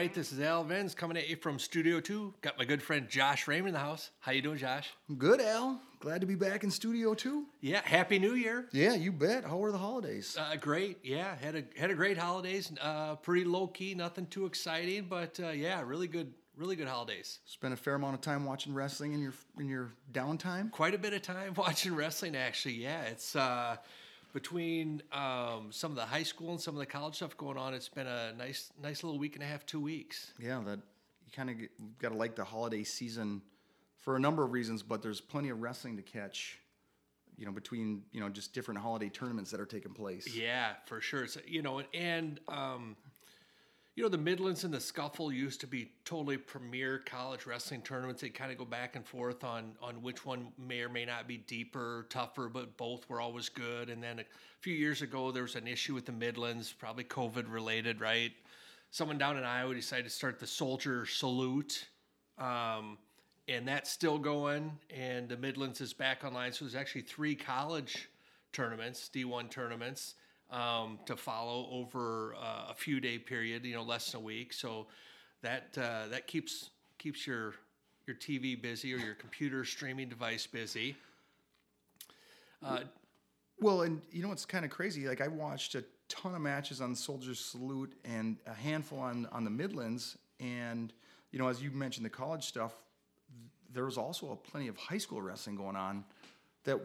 right, this is Al Venz coming at you from Studio Two. Got my good friend Josh Raymond in the house. How you doing, Josh? Good, Al. Glad to be back in studio 2. Yeah, Happy New Year. Yeah, you bet. How were the holidays? Uh, great. Yeah, had a had a great holidays. Uh, pretty low key, nothing too exciting, but uh, yeah, really good, really good holidays. Spent a fair amount of time watching wrestling in your in your downtime. Quite a bit of time watching wrestling, actually. Yeah, it's uh, between um, some of the high school and some of the college stuff going on. It's been a nice, nice little week and a half, two weeks. Yeah, that you kind of got to like the holiday season for a number of reasons, but there's plenty of wrestling to catch. You know, between you know just different holiday tournaments that are taking place. Yeah, for sure. So, you know, and um, you know the Midlands and the Scuffle used to be totally premier college wrestling tournaments. They kind of go back and forth on on which one may or may not be deeper, tougher, but both were always good. And then a few years ago, there was an issue with the Midlands, probably COVID related, right? Someone down in Iowa decided to start the Soldier Salute. Um, and that's still going. And the Midlands is back online. So there's actually three college tournaments, D1 tournaments, um, to follow over uh, a few day period. You know, less than a week. So that uh, that keeps keeps your your TV busy or your computer streaming device busy. Uh, Well, and you know what's kind of crazy? Like I watched a ton of matches on Soldier Salute and a handful on on the Midlands, and you know, as you mentioned, the college stuff. There was also a plenty of high school wrestling going on that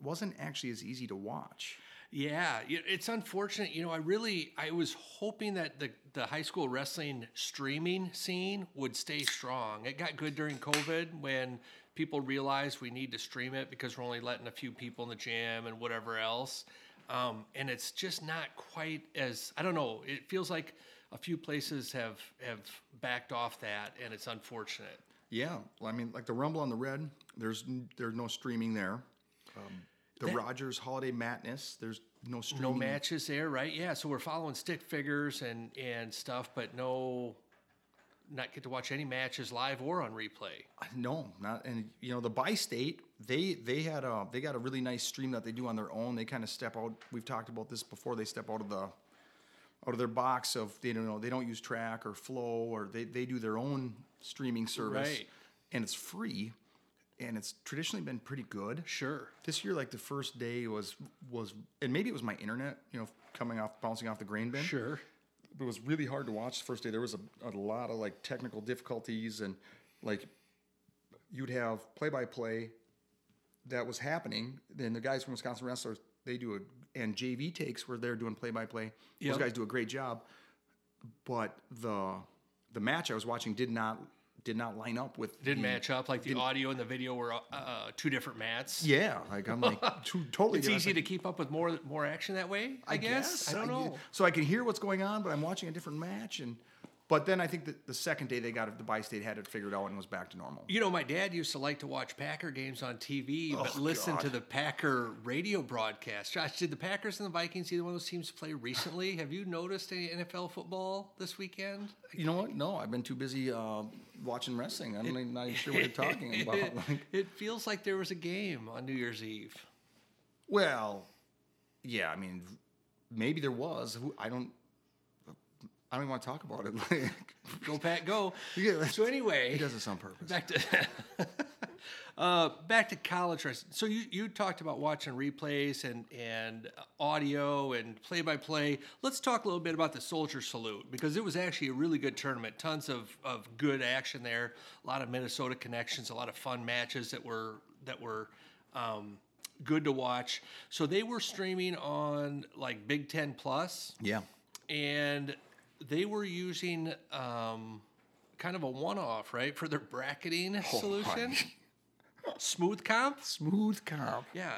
wasn't actually as easy to watch. Yeah, it's unfortunate. You know, I really I was hoping that the the high school wrestling streaming scene would stay strong. It got good during COVID when people realized we need to stream it because we're only letting a few people in the gym and whatever else. Um, and it's just not quite as I don't know. It feels like a few places have have backed off that, and it's unfortunate. Yeah, well, I mean, like the Rumble on the Red, there's there's no streaming there. Um, the That- Rogers Holiday Madness, there's no streaming. No matches there, right? Yeah, so we're following stick figures and and stuff, but no, not get to watch any matches live or on replay. No, not and you know the Bi-State they they had a they got a really nice stream that they do on their own. They kind of step out. We've talked about this before. They step out of the out of their box of they don't know they don't use track or flow or they they do their own streaming service Right. and it's free and it's traditionally been pretty good. Sure. This year, like the first day was was and maybe it was my internet, you know, coming off bouncing off the grain bin. Sure. But It was really hard to watch the first day. There was a, a lot of like technical difficulties and like you'd have play by play that was happening. Then the guys from Wisconsin Wrestlers, they do a and JV takes where they're doing play by play. Those guys do a great job. But the the match I was watching did not did not line up with Didn't the- match up like the audio and the video were uh, uh, two different mats. Yeah, like I'm like two, totally. It's different. easy to keep up with more more action that way. I, guess. I don't know. So I can hear what's going on, but I'm watching a different match, and but then I think that the second day they got it, the bi-state had it figured out and was back to normal. You know, my dad used to like to watch Packer games on TV, but Oh, listen to the Packer radio broadcast. Josh, did the Packers and the Vikings either one of those teams play recently? Have you noticed any NFL football this weekend? You know what? No, I've been too busy uh, watching wrestling. I'm not- not even sure what you're talking about. it, Like, it feels like there was a game on New Year's Eve. well, yeah, I mean, maybe there was. I don't. I don't even want to talk about it. Like, Go Pat, go. Yeah, So anyway, he does this on purpose. back to uh, back to college wrestling. So you you talked about watching replays and and audio and play by play. Let's talk a little bit about the Soldier Salute because it was actually a really good tournament. Tons of of good action there. A lot of Minnesota connections. A lot of fun matches that were that were. Um, good to watch. So they were streaming on like Big Ten Plus Yeah. and they were using um, kind of a one-off, right, for their bracketing solution. Smooth Comp. Smooth comp. Yeah.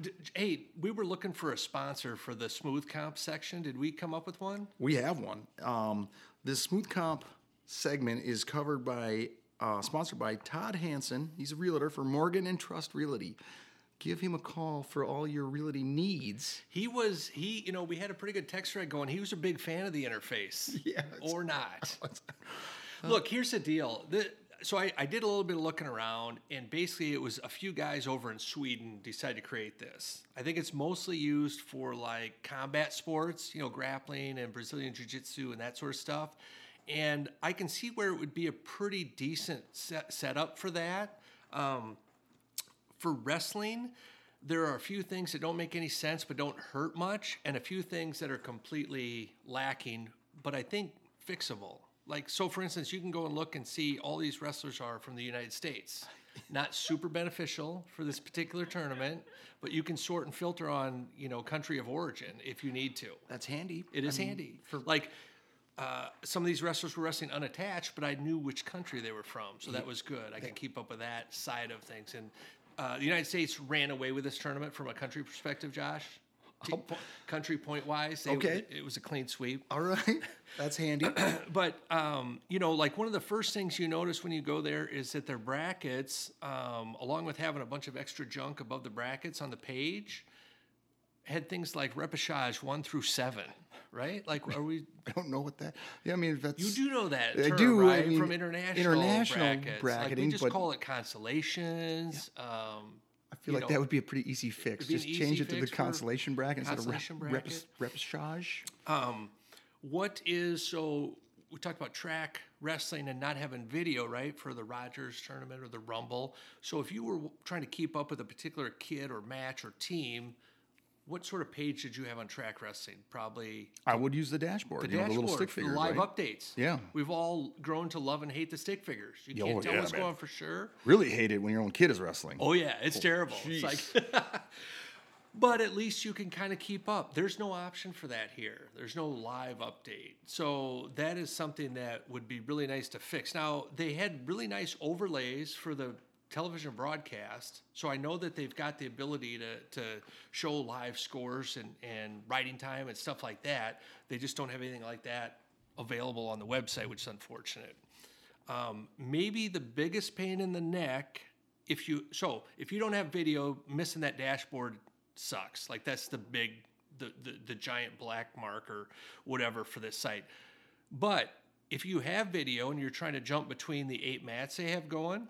D- hey, we were looking for a sponsor for the Smooth Comp section. Did we come up with one? We have one. Um, this smooth comp segment is covered by, uh, sponsored by Todd Hansen. He's a realtor for Morgan and Trust Realty. Give him a call for all your realty needs. He was he. You know, we had a pretty good text thread going. He was a big fan of the interface. Yeah, Or not. Look, here's the deal. The, so I, I did a little bit of looking around, and basically it was a few guys over in Sweden decided to create this. I think it's mostly used for like combat sports, you know, grappling and Brazilian jiu-jitsu and that sort of stuff. and I can see where it would be a pretty decent set, setup for that. Um, for wrestling, there are a few things that don't make any sense but don't hurt much, and a few things that are completely lacking, but I think fixable. Like, so for instance, you can go and look and see all these wrestlers are from the United States. Not super beneficial for this particular tournament, but you can sort and filter on, you know, country of origin if you need to. That's handy. It is I mean, handy. For like, uh, some of these wrestlers were wrestling unattached, but I knew which country they were from, so that was good. I could keep up with that side of things. And uh, the United States ran away with this tournament from a country perspective, Josh. T- po- country point wise, they- Okay. it was a clean sweep. All right. That's handy. But um, you know, like one of the first things you notice when you go there is that their brackets, um, along with having a bunch of extra junk above the brackets on the page, had things like repechage one through seven, right? Like, are we? I don't know what that. Yeah, I mean that's. You do know that I term, do, I right? mean, From international, international brackets. like we just but- call it consolations. Um, I feel like know, that would be a pretty easy fix. It'd be an Just change it to the consolation bracket instead of rep, bracket. repechage. What is so? We talked about track wrestling and not having video, right, for the Rogers tournament or the Rumble. So if you were trying to keep up with a particular kid or match or team, what sort of page did you have on track wrestling? Probably I would use the dashboard. the you know, dashboard, the little stick figures. live right? updates. Yeah. we've all grown to love and hate the stick figures. You Oh, can't tell yeah, what's man. going for sure. Really hate it when your own kid is wrestling. Oh yeah, it's oh, terrible. It's like But at least you can kind of keep up. There's no option for that here. There's no live update. So that is something that would be really nice to fix. Now, they had really nice overlays for the television broadcast. So I know that they've got the ability to, to show live scores and, and writing time and stuff like that. They just don't have anything like that available on the website, which is unfortunate. Um, maybe the biggest pain in the neck if you so if you don't have video missing that dashboard sucks like that's the big the, the the giant black mark or whatever for this site but if you have video and you're trying to jump between the eight mats they have going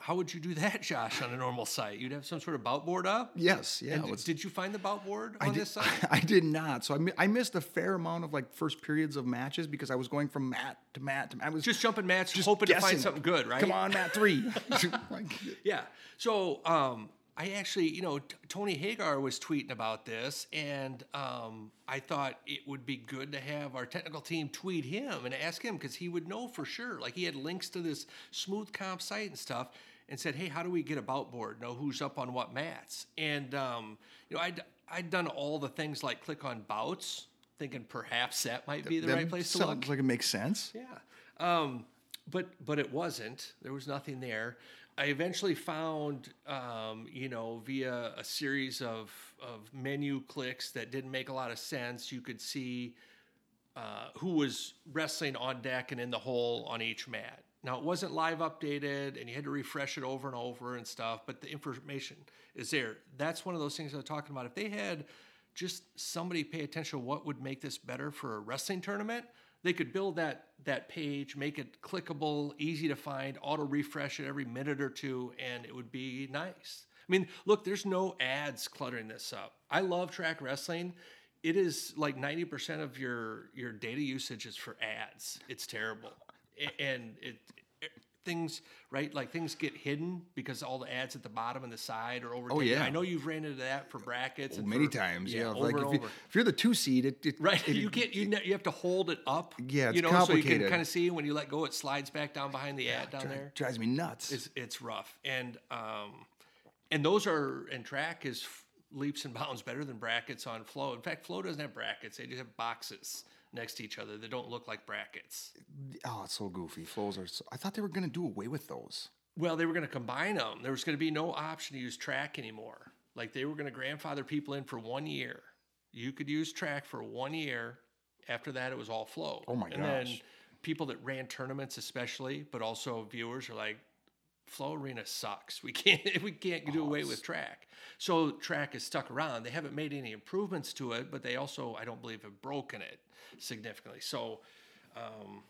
how would you do that josh on a normal site you'd have some sort of bout board up Yes, yeah. Was- did you find the bout board on did, this site I did not. So I, mi- I missed a fair amount of like first periods of matches because I was going from mat to mat to mat. I was just jumping mats just hoping to find something good right Come on, mat three. Like, Yeah. So um, I actually, you know, T- Tony Hagar was tweeting about this, and um, I thought it would be good to have our technical team tweet him and ask him because he would know for sure. Like he had links to this smooth comp site and stuff. And said, "Hey, how do we get about board? Know who's up on what mats?" And um, you know, I'd I'd done all the things like click on bouts, thinking perhaps that might be the that right place to look. sounds look. like it makes sense. Yeah. Um, but but it wasn't. There was nothing there. I eventually found, um, you know, via a series of of menu clicks that didn't make a lot of sense. You could see uh, who was wrestling on deck and in the hole on each mat. Now it wasn't live updated, and you had to refresh it over and over and stuff. But the information is there. That's one of those things I was talking about. If they had just somebody pay attention what would make this better for a wrestling tournament, they could build that that page, make it clickable, easy to find, auto refresh it every minute or two, and it would be nice. I mean, look, there's no ads cluttering this up. I love track wrestling. It is like 90% of your your data usage is for ads. It's terrible. And it, it- things right like things get hidden because all the ads at the bottom and the side are over. Oh, yeah. I know you've ran into that for brackets. and Many for- times, yeah. over like and if, You, if you're the two seed, it, it Right, it- you can't. You ne- you have to hold it up. Yeah, it's you know, so you can kind of see when you let go, it slides back down behind the ad down dri- there. drives me nuts. It's it's rough, and um, and those are and track is leaps and bounds better than brackets on flow. In fact, flow doesn't have brackets; they just have boxes next to each other that don't look like brackets. oh, it's so goofy. Flows are. So, I thought they were going to do away with those. Well, they were going to combine them. There was going to be no option to use track anymore. Like they were going to grandfather people in for one year. You could use track for one year. After that, it was all flow. Oh my gosh. And then people that ran tournaments, especially, but also viewers, are like, "FloArena sucks. We can't. We can't do away with track." So track is stuck around. They haven't made any improvements to it, but they also, I don't believe, have broken it significantly. So. Um,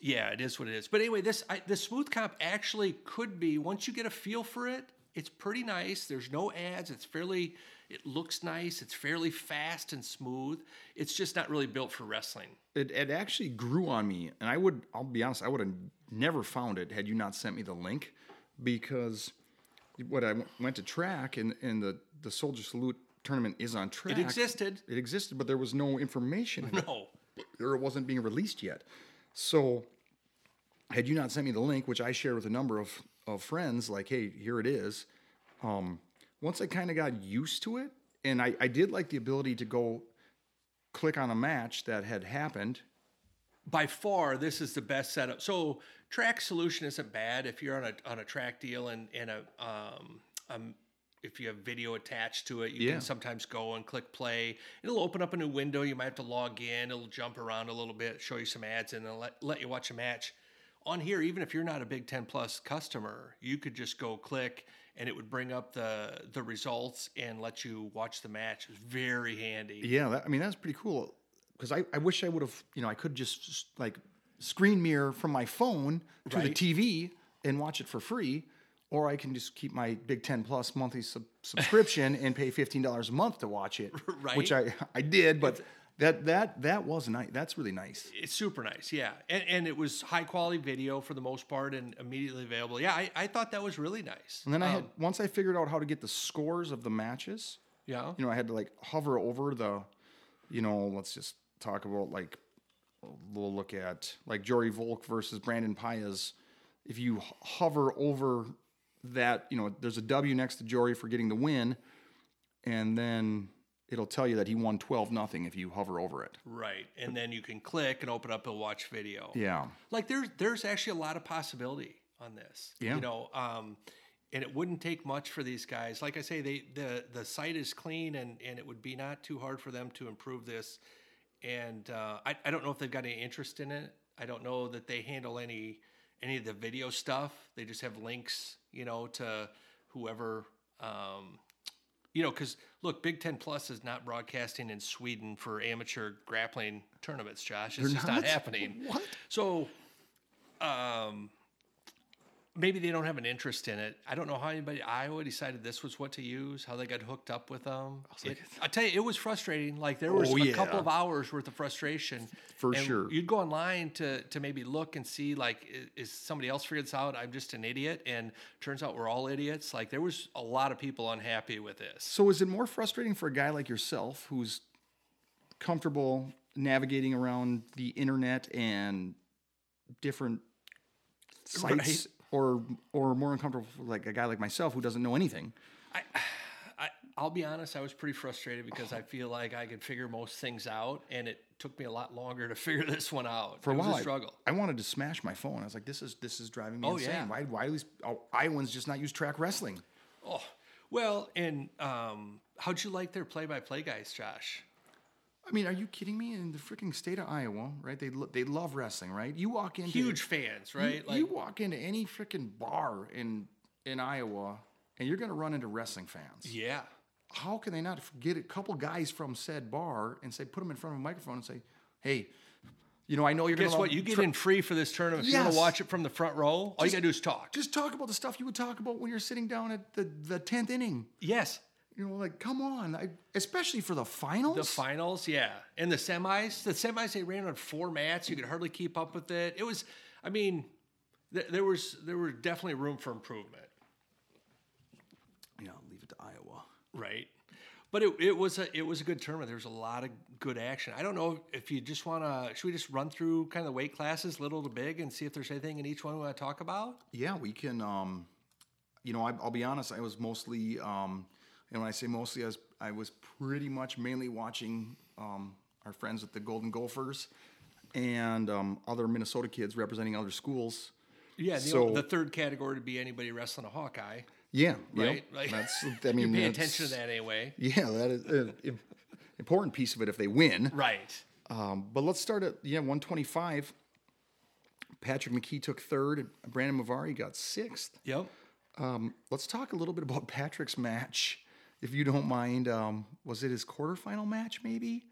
yeah, it is what it is. But anyway, this I, the smooth comp actually could be once you get a feel for it, It's pretty nice. There's no ads. It's fairly. It looks nice. It's fairly fast and smooth. It's just not really built for wrestling. It, it actually grew on me, and I would, I'll be honest, I would have never found it had you not sent me the link, because what I w- went to track and, and the the Soldier Salute tournament is on track. It existed. It existed, but there was no information, in it, No. or it wasn't being released yet. So, had you not sent me the link, which I shared with a number of of friends, like, hey, here it is. Um, once I kind of got used to it, and I, I did like the ability to go click on a match that had happened by far this is the best setup. So track solution isn't bad if you're on a on a track deal and and a um, um if you have video attached to it, you Yeah. can sometimes go and click play. It'll open up a new window. You might have to log in. It'll jump around a little bit, show you some ads, and then let, let you watch a match. On here, even if you're not a Big Ten Plus customer, you could just go click, and it would bring up the the results and let you watch the match. It's very handy. Yeah, that, I mean that's pretty cool. Because I, I wish I would have, you know, I could just like screen mirror from my phone to the TV and watch it for free, or I can just keep my Big Ten Plus monthly sub- subscription and pay fifteen dollars a month to watch it, right. which I I did. But that that that was nice. That's really nice. It's super nice, yeah, and, and it was high quality video for the most part and immediately available. Yeah, I, I thought that was really nice. And then I Um, had once I figured out how to get the scores of the matches. yeah, you know, I had to like hover over the, you know, let's just talk about like, we'll look at like Jore Volk versus Brandon Paez. If you hover over that, you know, there's a W next to Jore for getting the win, and then it'll tell you that he won 12 nothing if you hover over it. right. And then you can click and open up a watch video. Yeah. Like there's there's actually a lot of possibility on this. Yeah. You know, um, and it wouldn't take much for these guys. Like I say, they the the site is clean and and it would be not too hard for them to improve this. And uh, I I don't know if they've got any interest in it. I don't know that they handle any any of the video stuff. They just have links, you know, to whoever. Um, you know, because look, Big Ten Plus is not broadcasting in Sweden for amateur grappling tournaments, Josh. It's just not not? happening. What? So, um, maybe they don't have an interest in it. I don't know how anybody Iowa decided this was what to use, how they got hooked up with them. It- I tell you, it was frustrating. Like there was Oh, a couple of hours worth of frustration. For And sure. You'd go online to to maybe look and see like i- is somebody else figured this out? I'm just an idiot, and turns out we're all idiots. Like there was a lot of people unhappy with this. So is it more frustrating for a guy like yourself who's comfortable navigating around the internet and different sites or or more uncomfortable for like a guy like myself who doesn't know anything? I, I I'll be honest, I was pretty frustrated because I feel like I could figure most things out, and it took me a lot longer to figure this one out. For it a was while, a I- struggle. I, wanted to smash my phone. I was like, "This is this is driving me Oh, insane. yeah. Why why do these oh, Iowans just not use track wrestling?" Oh, well, and um, how'd you like their play-by-play guys, Josh? I mean, are you kidding me? In the freaking state of Iowa, right? They lo- they love wrestling, right? You walk into Huge fans, you- right? You, walk into any freaking bar in in Iowa, and you're gonna run into wrestling fans. yeah, how can they not get a couple guys from said bar and say, put them in front of a microphone and say, hey, you know, I know you're guess gonna what? You get in free for this tournament. If you want to watch it from the front row, all you gotta do is talk. Just talk about the stuff you would talk about when you're sitting down at the the tenth inning. yes, You know, like come on, I, especially for the finals. the finals, yeah, and the semis. The semis they ran on four mats. You could hardly keep up with it. It was, I mean, th- there was there was definitely room for improvement. yeah, leave it to Iowa. Right. But it, it was a it was a good tournament. There was a lot of good action. I don't know if you just want to. Should we just run through kind of the weight classes, little to big, and see if there's anything in each one we want to talk about? Yeah, we can. Um, you know, I, I'll be honest. I was mostly, um, and when I say mostly, I was I was pretty much mainly watching um, our friends at the Golden Gophers and um, other Minnesota kids representing other schools. Yeah. The, So- the third category would be anybody wrestling a Hawkeye, Yeah, right? Yep. that's. I mean, you pay attention to that anyway. Yeah, that is an important piece of it if they win. Right. Um, but let's start at yeah 125. Patrick McKee took third, and Brandon Mavari got sixth. Yep. Um, let's talk a little bit about Patrick's match, if you don't mind. Um, was it his quarterfinal match, maybe,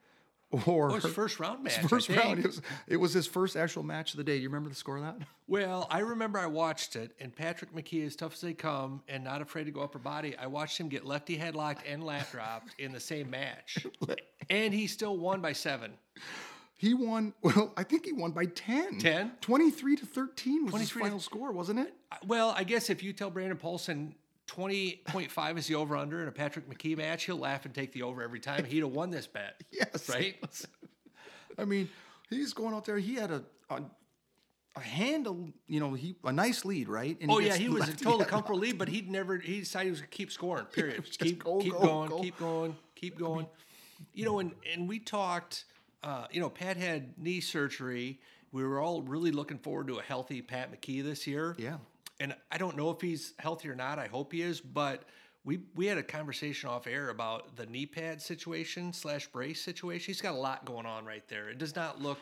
or Oh, his first round match. First round. It was, it was his first actual match of the day. Do You remember the score of that? Well, I remember I watched it, and Patrick McKee, as tough as they come, and not afraid to go upper body. I watched him get lefty headlocked and lat dropped in the same match, and he still won by seven. He won. Well, I think he won by 10. 10? 23 to 13 was 23 his to- final score, wasn't it? Well, I guess if you tell Brandon Paulson twenty point five is the over under in a Patrick McKee match, he'll laugh and take the over every time. He'd have won this bet. Yes. Right? I mean, he's going out there. He had a a, a handle, you know, he a nice lead, right? And Oh yeah, he was a total comfortable lead, but he'd never. He decided he was gonna keep scoring. Period. keep go, keep go, going, go. keep going, keep going. You know, and and we talked. Uh, you know, Pat had knee surgery. We were all really looking forward to a healthy Pat McKee this year. Yeah. And I don't know if he's healthy or not. I hope he is, but we we had a conversation off air about the knee pad situation slash brace situation. He's got a lot going on right there. It does not look.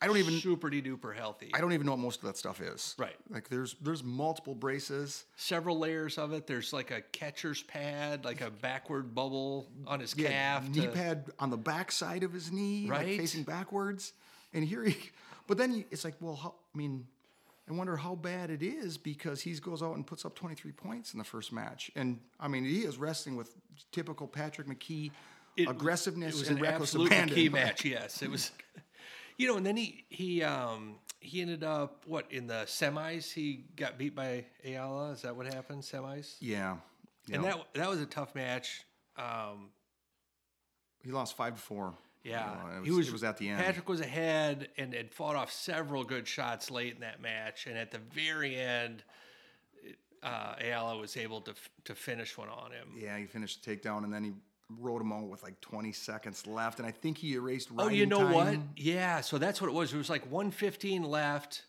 I don't even- super duper healthy. I don't even know what most of that stuff is. Right. Like there's there's multiple braces. Several layers of it. There's like a catcher's pad, like a backward bubble on his calf. knee to- pad on the back side of his knee, like Right. facing backwards. And here he, but then it's like, well, how, I mean, I wonder how bad it is because he goes out and puts up 23 points in the first match. And I mean, he is wrestling with typical Patrick McKee It- aggressiveness It was and an reckless absolute abandon. key match. Yes, it was. You know, and then he he um he ended up what in the semis? He got beat by Ayala. Is that what happened? Semis. Yeah. And Yeah. that that was a tough match. Um, he lost five to four. Yeah, You know, it, he was, was. it was at the end. Patrick was ahead and had fought off several good shots late in that match, and at the very end, uh, Ayala was able to f- to finish one on him. yeah, he finished the takedown and then he rode him out with like 20 seconds left. And I think he erased Oh, you know what? Yeah, so that's what it was. It was like 115 left,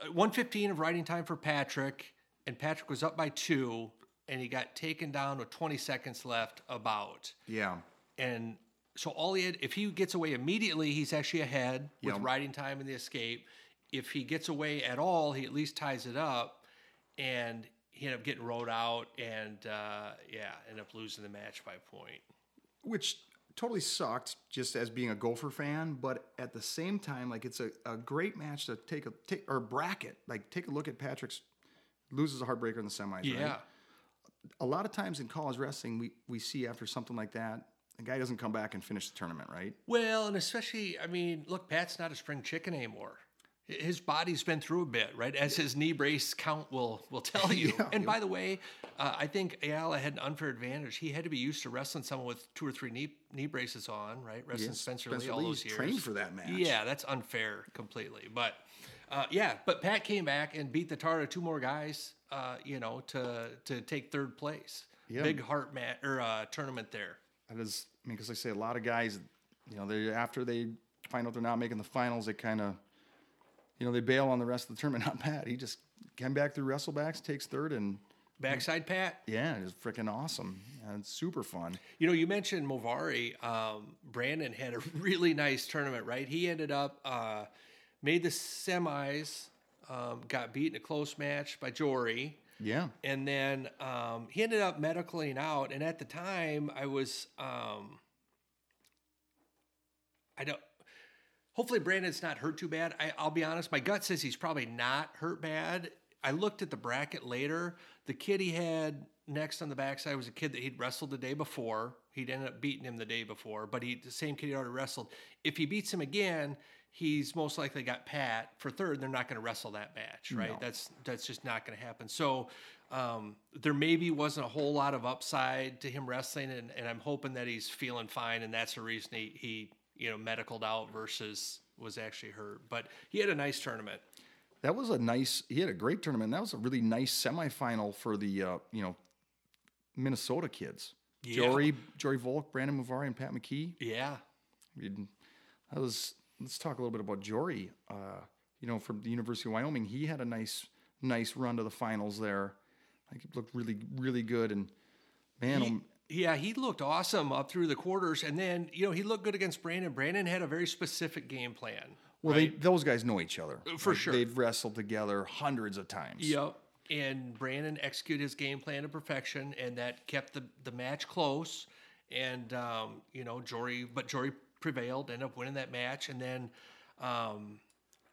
uh, 115 of riding time for Patrick, and Patrick was up by two, and he got taken down with 20 seconds left about. Yeah. And so all he had, if he gets away immediately, he's actually ahead with Yeah. riding time in the escape. If he gets away at all, he at least ties it up, and he ended up getting rode out, and uh, yeah, ended up losing the match by a point. which totally sucked just as being a Gopher fan, but at the same time, like it's a, a great match to take a take or bracket. Like take a look at Patrick's loses a heartbreaker in the semis. Yeah. Right? A lot of times in college wrestling, we we see after something like that, the guy doesn't come back and finish the tournament, right? Well, and especially, I mean, look, Pat's not a spring chicken anymore. His body's been through a bit, right? As his knee brace count will will tell you. Yeah. and by the way, uh, I think Ayala had an unfair advantage. He had to be used to wrestling someone with two or three knee knee braces on, right? Wrestling Yes, Spencer, Spencer Lee all those years. trained for that match. Yeah, that's unfair completely. But uh, yeah, but Pat came back and beat the tar of two more guys. Uh, you know, to to take third place. Yeah. Big heart mat or uh, tournament there. That is, mean, because I say a lot of guys, you know, they after they find out they're not making the finals, they kind of, you know, they bail on the rest of the tournament. Not Pat. He just came back through wrestlebacks, takes third, and Backside Pat. yeah, it was freaking awesome and it's super fun. You know, you mentioned Movari. Um, Brandon had a really nice tournament, right? He ended up uh, made the semis, um, got beat in a close match by Jore, Yeah. and then um, he ended up medicaling out. And at the time, I was, um, I don't. Hopefully, Brandon's not hurt too bad. I, I'll be honest. My gut says he's probably not hurt bad. I looked at the bracket later. The kid he had next on the backside was a kid that he'd wrestled the day before. He'd ended up beating him the day before, but he the same kid he already wrestled. If he beats him again, he's most likely got Pat for third. They're not going to wrestle that match, right? No. That's that's just not going to happen. So um, there maybe wasn't a whole lot of upside to him wrestling, and, and I'm hoping that he's feeling fine, and that's the reason he he you know medicaled out versus was actually hurt. But he had a nice tournament. That was a nice. He had a great tournament. That was a really nice semifinal for the uh, you know Minnesota kids. Yeah. Jore, Jore Volk, Brandon Mavari, and Pat McKee. Yeah, I mean, that was. Let's talk a little bit about Jore. Uh, you know, from the University of Wyoming, he had a nice, nice run to the finals there. I think he looked really, really good. And man, He- yeah, he looked awesome up through the quarters, and then you know he looked good against Brandon. Brandon had a very specific game plan. well, they those guys know each other For sure. They've wrestled together hundreds of times. Yep. And Brandon executed his game plan to perfection, and that kept the, the match close. And um, you know, Jore, but Jore prevailed, ended up winning that match, and then. Um,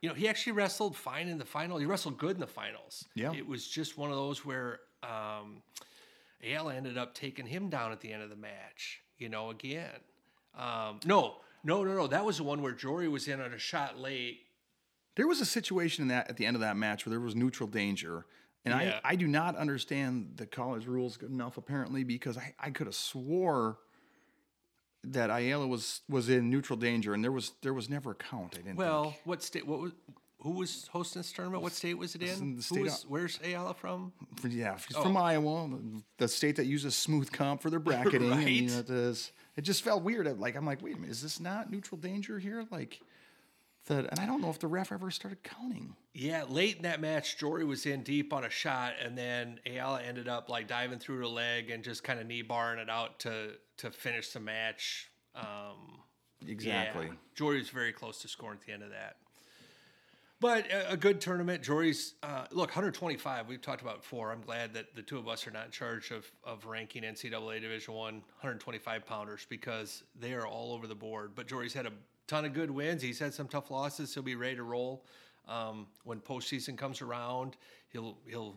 you know, he actually wrestled fine in the final. He wrestled good in the finals. Yeah. It was just one of those where um, Ayala ended up taking him down at the end of the match. You know, again. Um, no, no, no, no. That was the one where Jore was in on a shot late. There was a situation in that at the end of that match where there was neutral danger. And Yeah. I, I do not understand the college rules good enough apparently because I, I could have swore that Ayala was was in neutral danger and there was there was never a count. I didn't Well, think. what state? What was? Who was hosting this tournament? What state was it in? Who was, where's Ayala from? Yeah, he's Oh. from Iowa, the state that uses smooth comp for their bracketing. and, you know, it, is, it just felt weird. Like I'm like, wait a minute, is this not neutral danger here? Like that, and I don't know if the ref ever started counting. Yeah, late in that match, Jore was in deep on a shot, and then Ayala ended up like diving through the leg and just kind of knee barring it out to to finish the match. Um, Exactly. Yeah. Jore was very close to scoring at the end of that. But a, a good tournament. Jore's uh, look 125. We've talked about before. I'm glad that the two of us are not in charge of, of ranking NCAA Division One 125 pounders because they are all over the board. But Jore's had a ton of good wins. He's had some tough losses. He'll be ready to roll um, when postseason comes around. He'll he'll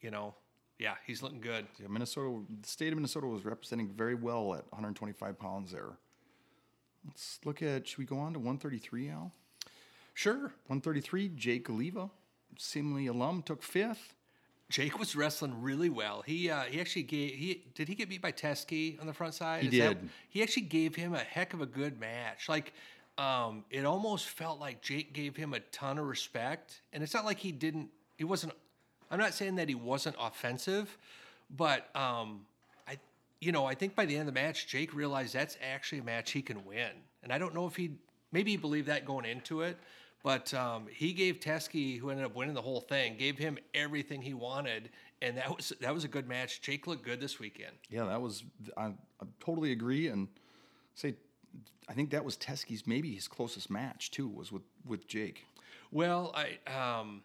you know yeah he's looking good. Yeah, Minnesota, the state of Minnesota was representing very well at 125 pounds there. Let's look at, should we go on to 133, Al? Sure. 133, Jake Gliva, Simley alum, took fifth. Jake was wrestling really well. He uh, he actually gave he did he get beat by Teske on the front side? He Is that- did. he actually gave him a heck of a good match. Like um, it almost felt like Jake gave him a ton of respect, and it's not like he didn't. He wasn't. I'm not saying that he wasn't offensive, but um, I you know I think by the end of the match, Jake realized that's actually a match he can win, and I don't know if he maybe he believed that going into it. But um, he gave Teske, who ended up winning the whole thing, gave him everything he wanted, and that was that was a good match. Jake looked good this weekend. Yeah, that was, I, I totally agree. And say, I think that was Teske's maybe his closest match too, was with, with Jake. Well, I um,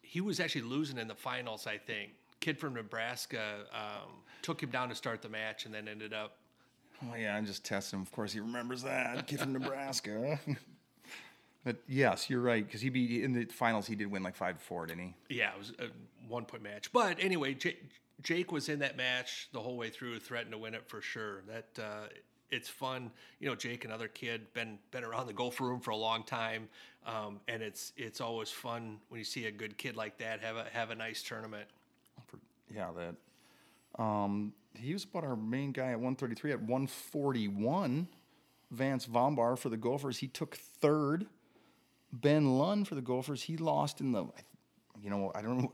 he was actually losing in the finals. I think kid from Nebraska um, took him down to start the match, and then ended up. Oh yeah, I'm just testing him. Of course, he remembers that kid from Nebraska. but yes, you're right because he beat in the finals. He did win like five to four, didn't he? Yeah, it was a one point match. But anyway, Jake, Jake was in that match the whole way through, threatened to win it for sure. That uh, it's fun, you know. Jake, another kid, been been around the golf room for a long time, um, and it's it's always fun when you see a good kid like that have a have a nice tournament. Yeah, that. Um, he was about our main guy at 133. At 141, Vance VomBaur for the Gophers. He took third. Ben Lund for the Gophers. He lost in the, you know, I don't know,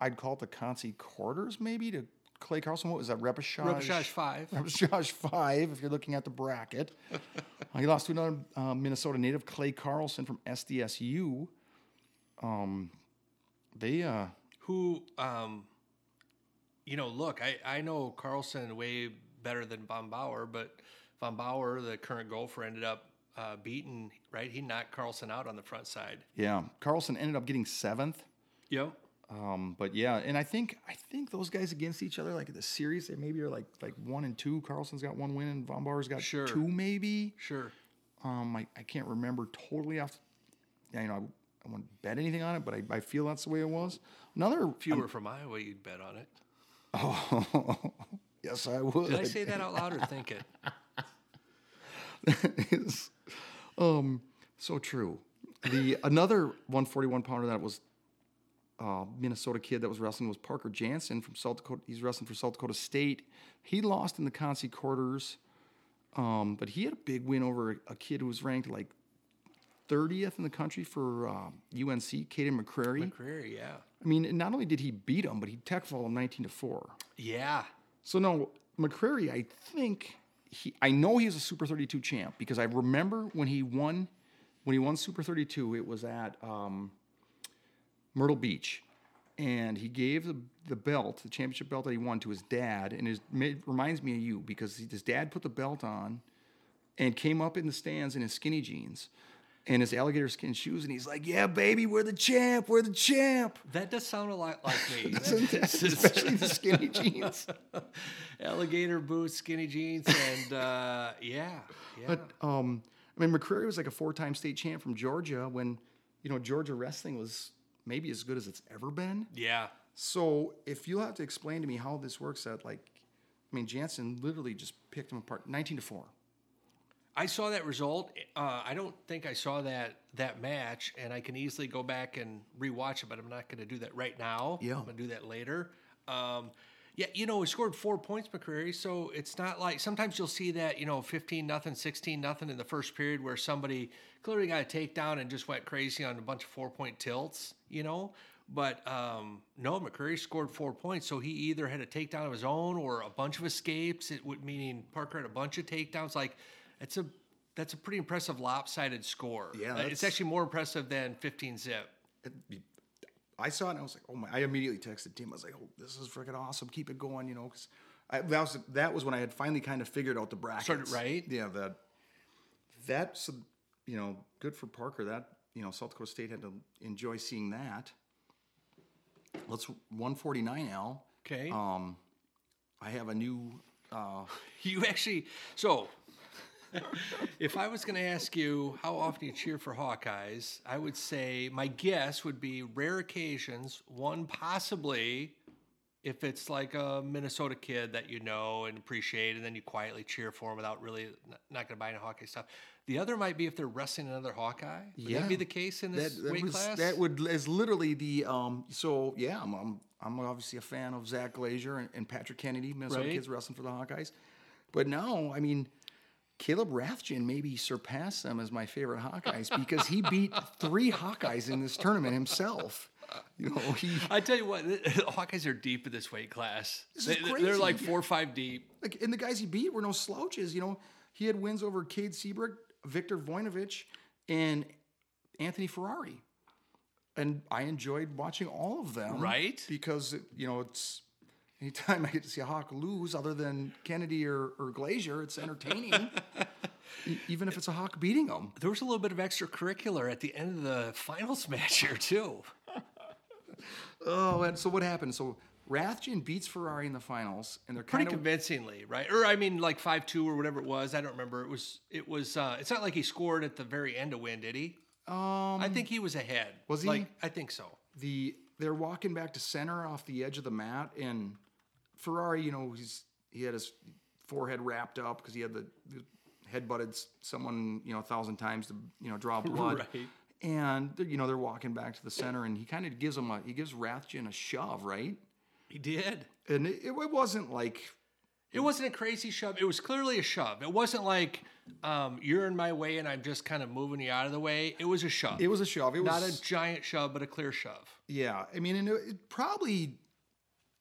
I'd call it the Concy quarters maybe to Clay Carlson. What was that? Repechage. Repechage five. Repechage five. If you're looking at the bracket, Uh, he lost to another uh, Minnesota native, Clay Carlson from SDSU. Um, they uh, who um you know look i i know carlson way better than VomBaur but VomBaur the current Gopher ended up uh beating right he knocked carlson out on the front side yeah, Carlson ended up getting seventh. yep Um, but yeah, and I think I think those guys against each other, like the series, they maybe are like like one and two. Carlson's got one win, and VomBaur's got Sure. two, maybe. sure Um, I, I can't remember totally off. Yeah, you know, I, I wouldn't bet anything on it, but I, I feel that's the way it was. Another if you were from iowa you'd bet on it Oh, yes, I would. did i say that out loud or think it? it is um, so true. The another 141 pounder that was uh, Minnesota kid that was wrestling was Parker Jansen from South Dakota. He's wrestling for South Dakota State. He lost in the Concy quarters, um, but he had a big win over a, kid who was ranked like 30th in the country for uh, UNC, Caden McCrary. mccreary yeah I mean, not only did he beat him, but he tech falled him 19 to four. yeah So no, McCrary, I think he I know he was a Super 32 champ because I remember when he won when he won Super 32, it was at um, Myrtle Beach. And he gave the, the belt, the championship belt that he won to his dad, and it reminds me of you because his dad put the belt on and came up in the stands in his skinny jeans and his alligator skin shoes, and he's like, "Yeah, baby, we're the champ, we're the champ." that does sound a lot like me Especially the skinny jeans. alligator boots skinny jeans and uh yeah yeah But um, I mean, McCreary was like a four-time state champ from Georgia when, you know, Georgia wrestling was maybe as good as it's ever been. Yeah. So if you'll have to explain to me how this works, that like, I mean, Jansen literally just picked him apart, nineteen to four. I saw that result. Uh, I don't think I saw that that match, and I can easily go back and rewatch it, but I'm not going to do that right now. Yeah. I'm going to do that later. Um, yeah, you know, he scored four points, McCreary. So it's not like sometimes you'll see that, you know, 15 nothing, 16 nothing in the first period where somebody clearly got a takedown and just went crazy on a bunch of four point tilts, you know. But um, no, McCreary scored four points, so he either had a takedown of his own or a bunch of escapes. It would meaning Parker had a bunch of takedowns. Like it's a that's a pretty impressive lopsided score. Yeah, Uh, it's actually more impressive than 15 zip. It- I saw it and I was like, oh my! I immediately texted Tim. I was like, oh, this is freaking awesome. Keep it going, you know, because that was that was when I had finally kind of figured out the brackets. Started right? Yeah, that that's you know good for Parker. That you know South Dakota State had to enjoy seeing that. Let's 149 L. Okay. Um, I have a new. Uh, You actually, so if I was going to ask you how often you cheer for Hawkeyes, I would say my guess would be rare occasions, one possibly if it's like a Minnesota kid that you know and appreciate, and then you quietly cheer for him without really not going to buy any Hawkeye stuff. The other might be if they're wrestling another Hawkeye. Would that be the case in this that, that weight was, class? That would is literally the um. So yeah, I'm I'm, I'm obviously a fan of Zach Glazier and, and Patrick Kennedy, Minnesota Right. kids wrestling for the Hawkeyes, but now I mean. Caleb Rathjen maybe surpassed them as my favorite Hawkeyes because he beat three Hawkeyes in this tournament himself. You know, he I tell you what, the Hawkeyes are deep in this weight class. This They, they're like four or five deep. like and the guys he beat were no slouches. You know, he had wins over Cade Seabrook, Victor Voinovich, and Anthony Ferrari. And I enjoyed watching all of them. Right. Because you know, it's anytime I get to see a Hawk lose, other than Kennedy or, or Glazier, it's entertaining. Even if it's a Hawk beating them. There was a little bit of extracurricular at the end of the finals match here too. Oh, and so what happened? So Rathjen beats Ferrari in the finals, and they're Pretty of convincingly, right? Or I mean, like five two or whatever it was. I don't remember. It was. It was. Uh, it's not like he scored at the very end to win, did he? um, I think he was ahead. Was he? Like, I think so. the they're walking back to center off the edge of the mat, and Ferrari, you know, he's he had his forehead wrapped up because he had the, the head butted someone, you know, a thousand times to you know draw blood. Right. And you know they're walking back to the center, and he kind of gives him a he gives Rathjen a shove, right? He did. And it, it wasn't like It wasn't a crazy shove. It was clearly a shove. It wasn't like um, you're in my way and I'm just kind of moving you out of the way. It was a shove. it was a shove. It was not a giant shove, but a clear shove. Yeah, I mean, and it, it probably,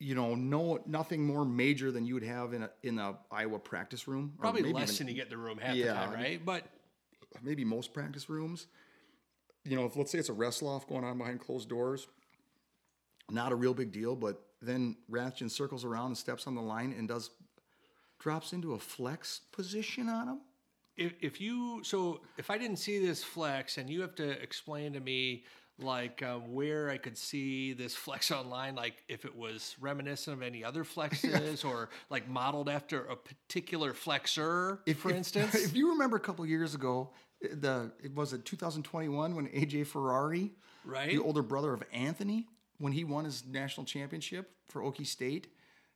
you know, no nothing more major than you would have in a in a Iowa practice room. or Probably maybe less even- than you get in the room half the time, right? But maybe most practice rooms. You know, if let's say it's a wrestle off going on behind closed doors, not a real big deal. But then Rathjen circles around and steps on the line and does drops into a flex position on him. if, if you so if I didn't see this flex and you have to explain to me like um, where I could see this flex online, like if it was reminiscent of any other flexes or like modeled after a particular flexor, for instance. if you remember a couple years ago, the it was it 2021 when AJ Ferrari, Right. the older brother of Anthony, when he won his national championship for Okie State,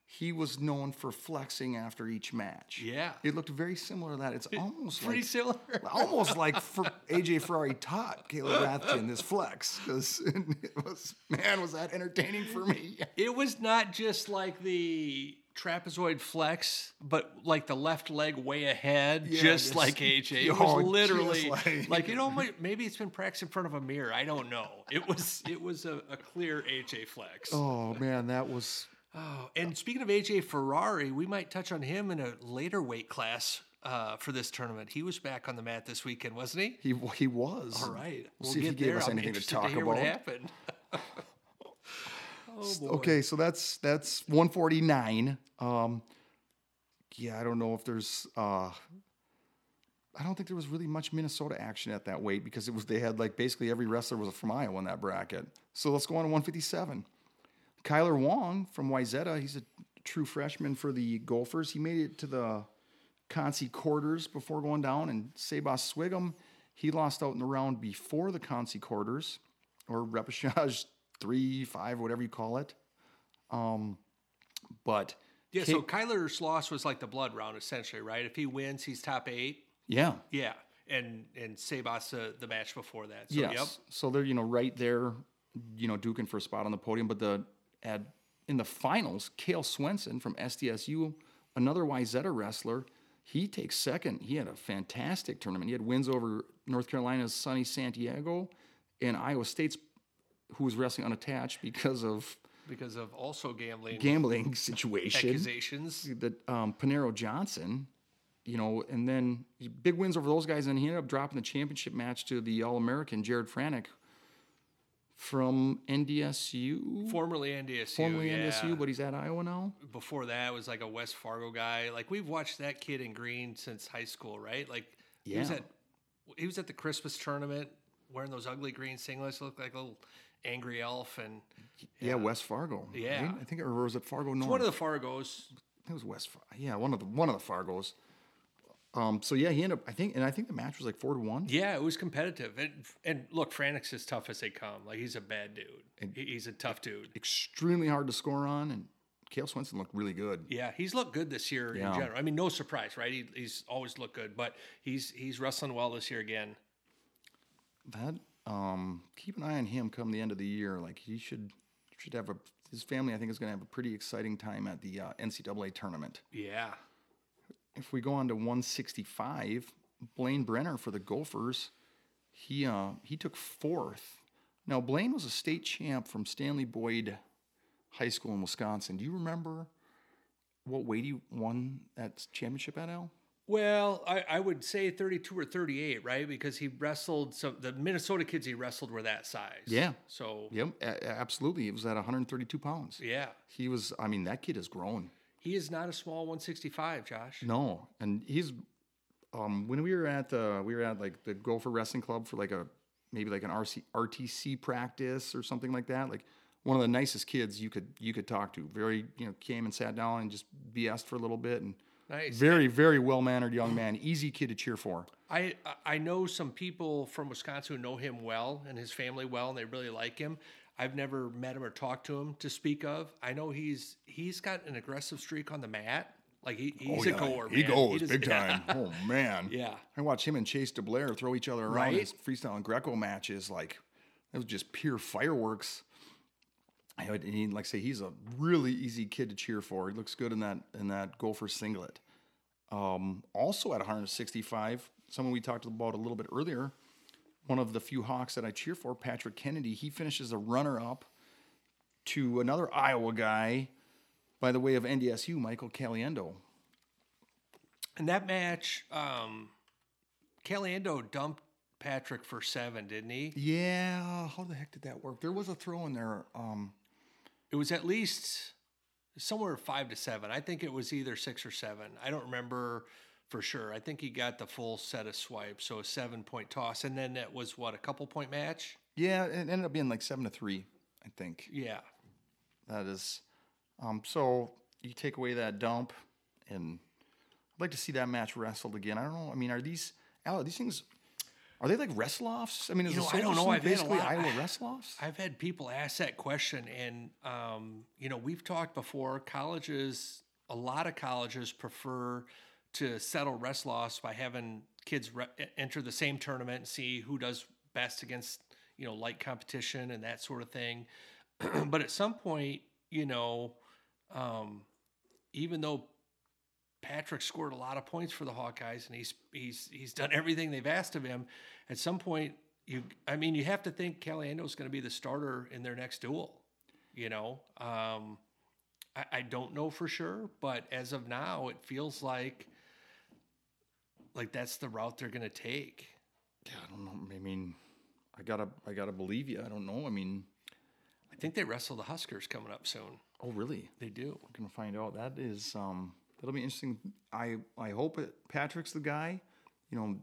he was known for flexing after each match. Yeah. it looked very similar to that. It's almost Pretty like similar. almost like for AJ Ferrari taught Caleb Rathjen this flex because it was man was that entertaining for me. It was not just like the trapezoid flex, but like the left leg way ahead, Yeah, just like AJ. It Oh, was literally like- like, you know, maybe it's been practiced in front of a mirror. I don't know. It was it was a, a clear AJ flex. Oh man, that was Oh, and speaking of AJ Ferrari, we might touch on him in a later weight class uh, for this tournament. He was back on the mat this weekend, wasn't he? he he was. All right, We'll see if he gave us anything to talk hear about. What happened? oh. Okay, so that's that's 149. Um, yeah, I don't know if there's. Uh, I don't think there was really much Minnesota action at that weight because it was they had like basically every wrestler was from Iowa in that bracket. So let's go on to 157. Kyler Wong from Wayzata, he's a true freshman for the Gophers. He made it to the Concy quarters before going down, and Sebas Swigum, he lost out in the round before the Concy quarters, or repechage three, five, whatever you call it. Um, but Yeah, so Kyler's loss was like the blood round essentially, right? If he wins, he's top eight. yeah, Yeah, and and Sebas uh, the match before that. So, yes. Yep. So they're you know right there, you know duking for a spot on the podium. But the at in the finals, Kale Swenson from SDSU, another Wayzata wrestler, he takes second. He had a fantastic tournament. He had wins over North Carolina's Sonny Santiago and Iowa State's, who was wrestling unattached because of Because of also gambling gambling situation. accusations. That um, Paniro Johnson, you know, and then big wins over those guys, and he ended up dropping the championship match to the All American Jared Franek from NDSU, Formerly NDSU. formerly yeah. NDSU, but he's at Iowa now. Before that was like a West Fargo guy. Like we've watched that kid in green since high school, right? Like he was Yeah. at he was at the Christmas tournament wearing those ugly green singlets, looked like a little angry elf, and Yeah, West Fargo. Yeah. right? I think, it was at Fargo North? one of the Fargos. it was West. Far- Yeah, one of the one of the Fargos. Um, so yeah, he ended up. I think, and I think the match was like four to one. Yeah, it was competitive. And, and look, Franek's as tough as they come. Like he's a bad dude. He- he's a tough dude. Extremely hard to score on, and Kale Swenson looked really good. Yeah, he's looked good this year Yeah. in general. I mean, no surprise, right? He, he's always looked good, but he's he's wrestling well this year again. That um, keep an eye on him come the end of the year. Like he should should have a his family. I think is going to have a pretty exciting time at the uh, NCAA tournament. Yeah. If we go on to 165, Blaine Brenner for the Gophers, he uh, he took fourth. Now Blaine was a state champ from Stanley Boyd High School in Wisconsin. Do you remember what weight he won that championship at? Al? Well, I, I would say 32 or 38, right? Because he wrestled some the Minnesota kids he wrestled were that size. Yeah. So Yep, a- absolutely. It was at 132 pounds. yeah, He was. I mean, that kid has grown. He is not a small 165, Josh. No, and he's um when we were at the we were at like the Gopher Wrestling Club for like a maybe like an RC, RTC practice or something like that. Like one of the nicest kids you could you could talk to. Very you know came and sat down and just BS'd for a little bit and Nice. very very well mannered young man. Easy kid to cheer for. I I know some people from Wisconsin who know him well and his family well, and they really like him. I've never met him or talked to him to speak of. I know he's he's got an aggressive streak on the mat. Like he, he's a goer. Oh, He man. goes does- big time. oh man. Yeah. I watch him and Chase DeBlair throw each other around Right? in his freestyle and Greco matches. Like it was just pure fireworks. I would, and he, like I say, he's a really easy kid to cheer for. He looks good in that in that Gopher singlet. Um, also at 165, someone we talked about a little bit earlier, one of the few Hawks that I cheer for, Patrick Kennedy. He finishes a runner up to another Iowa guy by the way of NDSU, Michael Caliendo. And that match, um, Caliendo dumped Patrick for seven, didn't he? Yeah, how the heck did that work? There was a throw in there. Um, It was at least somewhere five to seven. I think it was either six or seven. I don't remember for sure. I think he got the full set of swipes, so a seven point toss, and then that was what a couple point match. yeah, it ended up being like seven to three, I think. Yeah, That is. Um, so you take away that dump, and I'd like to see that match wrestled again. I don't know. I mean, are these Al, are these things? Are they like wrestle offs? I mean, is You know, I don't know. I've had a basically lot- Iowa wrestle offs? I've had people ask that question, and um, you know, we've talked before. Colleges, a lot of colleges prefer to settle rest loss by having kids re- enter the same tournament and see who does best against you know light competition and that sort of thing. but at some point, you know, um, even though Patrick scored a lot of points for the Hawkeyes, and he's he's he's done everything they've asked of him. At some point, you I mean, you have to think Caliendo is going to be the starter in their next duel. You know, um, I, I don't know for sure, but as of now, it feels like like that's the route they're going to take. Yeah, I don't know. I mean, I gotta I gotta believe you. I don't know. I mean, I think they wrestle the Huskers coming up soon. oh really? They do. We're gonna find out. That is um, that'll be interesting. I I hope it, Patrick's the guy. You know,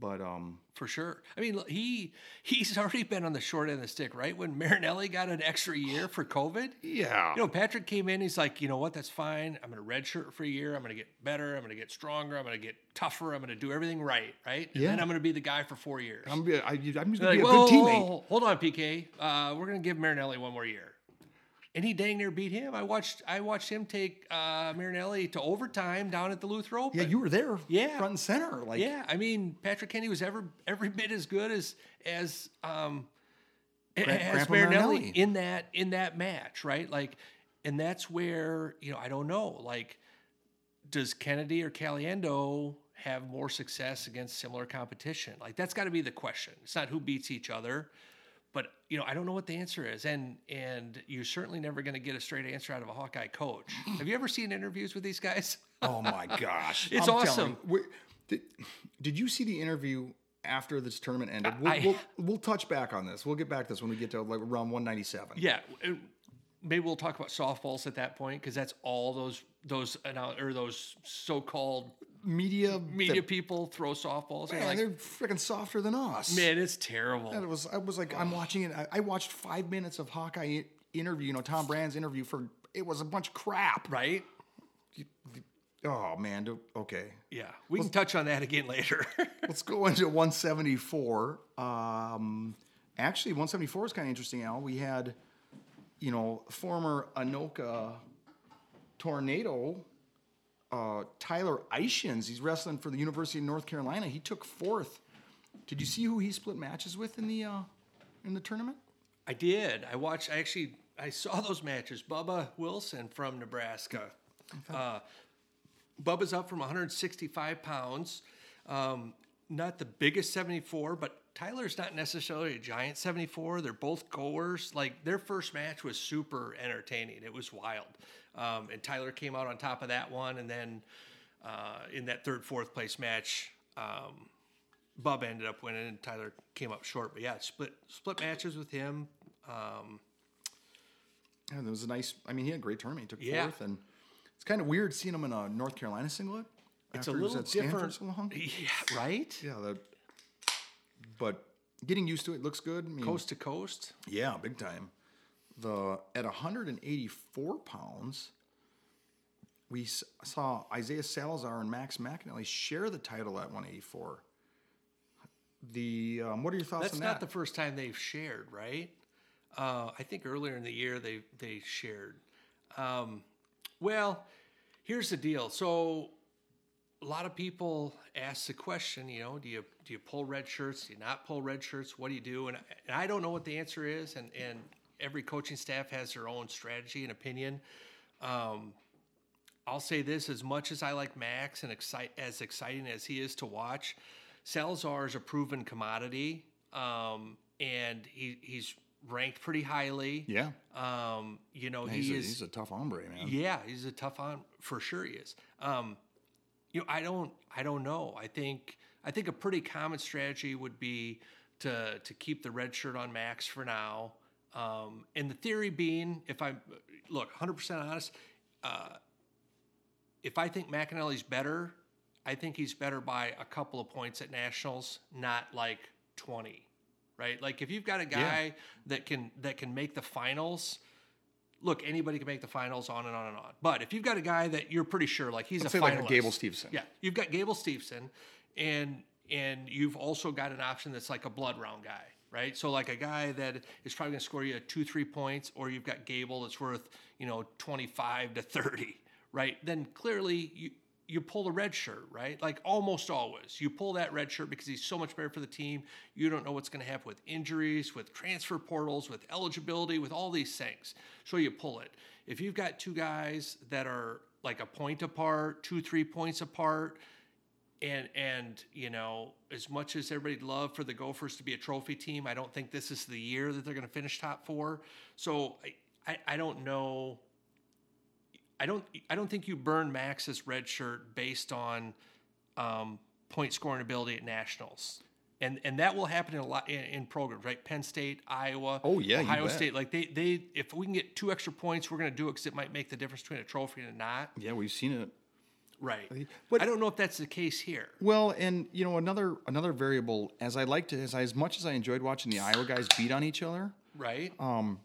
But um, for sure. I mean, he he's already been on the short end of the stick, right? When Marinelli got an extra year for COVID, yeah, you know, Patrick came in. He's like, you know what? That's fine. I'm going to redshirt for a year. I'm going to get better. I'm going to get stronger. I'm going to get tougher. I'm going to do everything right, right? And Yeah. then I'm going to be the guy for four years. I'm, I, I'm just gonna be like, a good teammate. hold on, PK. Uh, we're going to give Marinelli one more year. And he dang near beat him. I watched. I watched him take uh, Marinelli to overtime down at the Luther Open. Yeah, you were there, Yeah. front and center. Like, Yeah, I mean Patrick Kenny was ever every bit as good as as um Gra- as Marinelli, Marinelli. in that in that match, right? Like, and that's where you know I don't know. Like, does Kennedy or Caliendo have more success against similar competition? Like, that's got to be the question. It's not who beats each other. You know, I don't know what the answer is, and and you're certainly never going to get a straight answer out of a Hawkeye coach. Have you ever seen interviews with these guys? Oh my gosh, It's I'm awesome. you, did, did you see the interview after this tournament ended? We'll, I- we'll, we'll touch back on this. We'll get back to this when we get to like around 197. Yeah, maybe we'll talk about softballs at that point because that's all those those or those so-called Media, media that- people throw softballs. man, like, they're freaking softer than us. man, it's terrible. And it was. I was like, I'm watching it. I, I watched five minutes of Hawkeye interview. You know, Tom Brands' interview for. It was a bunch of crap. right? Oh man. Okay. Yeah, we can touch on that again later. Let's go into 174. Um, actually, 174 is kind of interesting, Al. We had, you know, former Anoka tornado, uh, Tyler Eischens. He's wrestling for the University of North Carolina. He took fourth. Did you see who he split matches with in the uh, in the tournament? I did. I watched. I actually I saw those matches. Bubba Wilson from Nebraska. Uh, Bubba's up from 165 pounds. Um, not the biggest 74, but Tyler's not necessarily a giant 74. They're both goers. Like their first match was super entertaining. It was wild. Um, and Tyler came out on top of that one. And then uh, in that third, fourth place match, um, Bubba ended up winning, and Tyler came up short. But yeah, split split matches with him. Um, Yeah, it was a nice. I mean, he had a great tournament. He took Yeah. fourth, and it's kind of weird seeing him in a North Carolina singlet. it's a after he was little different, so yeah, right? Yeah, that. But getting used to it looks good. I mean, Coast to coast. Yeah, big time. The at 184 pounds, we saw Isaiah Salazar and Max McAnally share the title at 184. The um, what are your thoughts That's on that? That's not the first time they've shared, right? Uh, I think earlier in the year they they shared. Um, well, here's the deal. So a lot of people ask the question, you know, do you do you pull red shirts? Do you not pull red shirts? What do you do? And, and I don't know what the answer is. And and every coaching staff has their own strategy and opinion. Um, I'll say this: as much as I like Max and excite as exciting as he is to watch, Salazar is a proven commodity, um, and he, he's ranked pretty highly. yeah, Um, you know, he's, he a, is. he's a tough hombre, man. Yeah, he's a tough on for sure. He is. Um, you know, I don't, I don't know. I think, I think a pretty common strategy would be to to keep the red shirt on Max for now. Um, and the theory being, if I look 100 percent honest, uh, if I think McAnally's better, I think he's better by a couple of points at nationals, not like 20. Right? Like if you've got a guy that can that can make the finals, look, anybody can make the finals on and on and on. But if you've got a guy that you're pretty sure, like he's Let's a say like a Gable Steveson. Yeah, you've got Gable Steveson, and and you've also got an option that's like a blood round guy, right? So like a guy that is probably going to score you two, three points, or you've got Gable that's worth you know twenty five to thirty, right? Then clearly you. You pull the red shirt, right? Like almost always. You pull that red shirt because he's so much better for the team. You don't know what's going to happen with injuries, with transfer portals, with eligibility, with all these things. So you pull it. If you've got two guys that are like a point apart, two, three points apart, and and you know, as much as everybody'd love for the Gophers to be a trophy team, I don't think this is the year that they're going to finish top four. So I, I, I don't know. I don't I don't think you burn Max's red shirt based on um, point scoring ability at nationals. And, and that will happen in a lot in, in programs, right? Penn State, Iowa, Oh, yeah, Ohio. State. Like they, they, if we can get two extra points, we're going to do it because it might make the difference between a trophy and a not. Yeah, we've seen it. Right. But- I don't know if that's the case here. Well, and you know another another variable as I like to as I, as much as I enjoyed watching the Iowa guys beat on each other, Right. Um,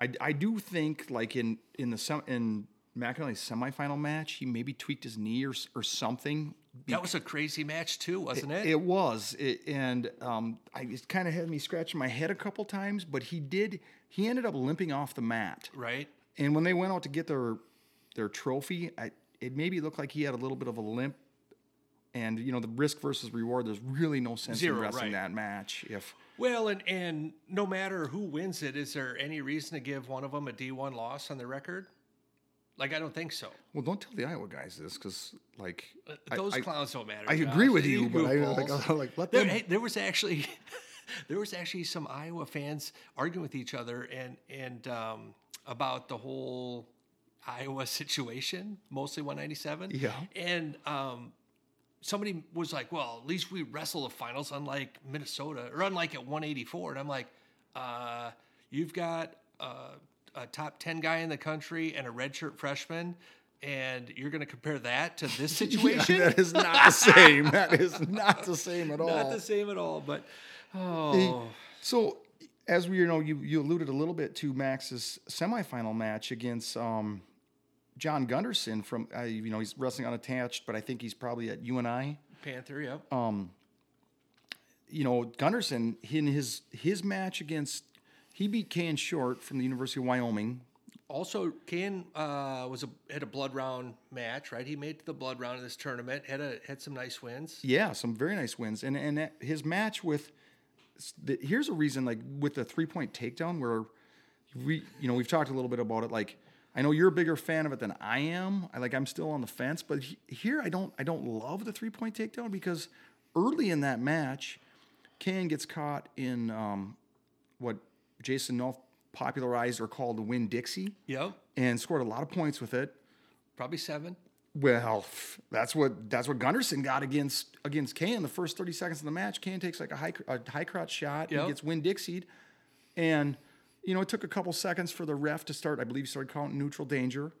I, I do think like in in the sem- in McAnally's semifinal match, he maybe tweaked his knee or or something. that was a crazy match too, wasn't it? It was, it, and um, I it kind of had me scratching my head a couple times. But he did. He ended up limping off the mat, right. and when they went out to get their their trophy, I, it maybe looked like he had a little bit of a limp. And you know the risk versus reward. There's really no sense Zero, in wrestling right. that match if Well, and and no matter who wins it, is there any reason to give one of them a D one loss on the record? Like I don't think so. well, don't tell the Iowa guys this because like I- Those I, clowns don't matter. I Josh. agree with These you, but I like, like let There, them hey, there was actually there was actually some Iowa fans arguing with each other and and um, about the whole Iowa situation, mostly 197. Yeah. And um, somebody was like, "Well, at least we wrestle the finals, unlike Minnesota, or unlike at 184." And I'm like, uh, "You've got uh, a top 10 guy in the country and a redshirt freshman." And you're going to compare that to this situation? that is not the same. That is not the same at all. Not the same at all, but oh, So, as we you know, you you alluded a little bit to Max's semifinal match against um, John Gunderson from uh, you know he's wrestling unattached, but I think he's probably at UNI. Panther, yep. Um, You know, Gunderson in his his match against he beat Ken Short from the University of Wyoming. also, Ken uh, was a had a blood round match, right? He made to the blood round of this tournament. Had a had some nice wins. Yeah, some very nice wins, and and that- his match with the, here's a reason like with the three point takedown where we you know we've talked a little bit about it like I know you're a bigger fan of it than I am. I like I'm still on the fence, but he- here I don't I don't love the three point takedown because early in that match, Can gets caught in um, what Jason North popularized or called the Win Dixie Yep, and scored a lot of points with it. probably seven. Well, that's what that's what Gunderson got against against Kane the first thirty seconds of the match. Kane takes like a high a high crotch shot. Yep. He gets win Dixied, and you know it took a couple seconds for the ref to start. I believe he started counting neutral danger,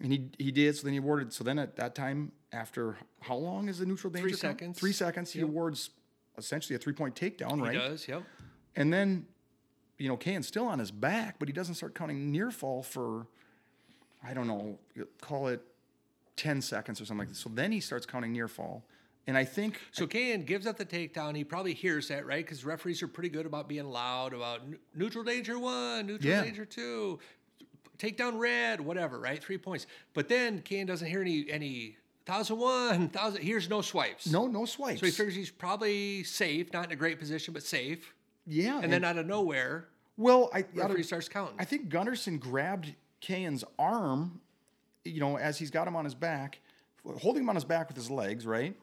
and he he did. So then he awarded. So then at that time, after how long is the neutral danger? count? seconds. Three seconds. He awards essentially a three point takedown, He right? He does. Yep. And then, you know, Kane's still on his back, but he doesn't start counting near fall for, I don't know, call it 10 seconds or something like that. So then he starts counting near fall. And I think, So Kane gives up the takedown. He probably hears that, right? Because referees are pretty good about being loud about neutral danger one, neutral Yeah. danger two, takedown red, whatever, right? Three points. But then Kane doesn't hear any any thousand one, thousand. Here's no swipes. no, no swipes. So he figures he's probably safe, not in a great position, but safe. yeah. And then out of nowhere, well, I, referee of, starts counting. I think Gunderson grabbed Kane's arm, you know, as he's got him on his back, holding him on his back with his legs, right?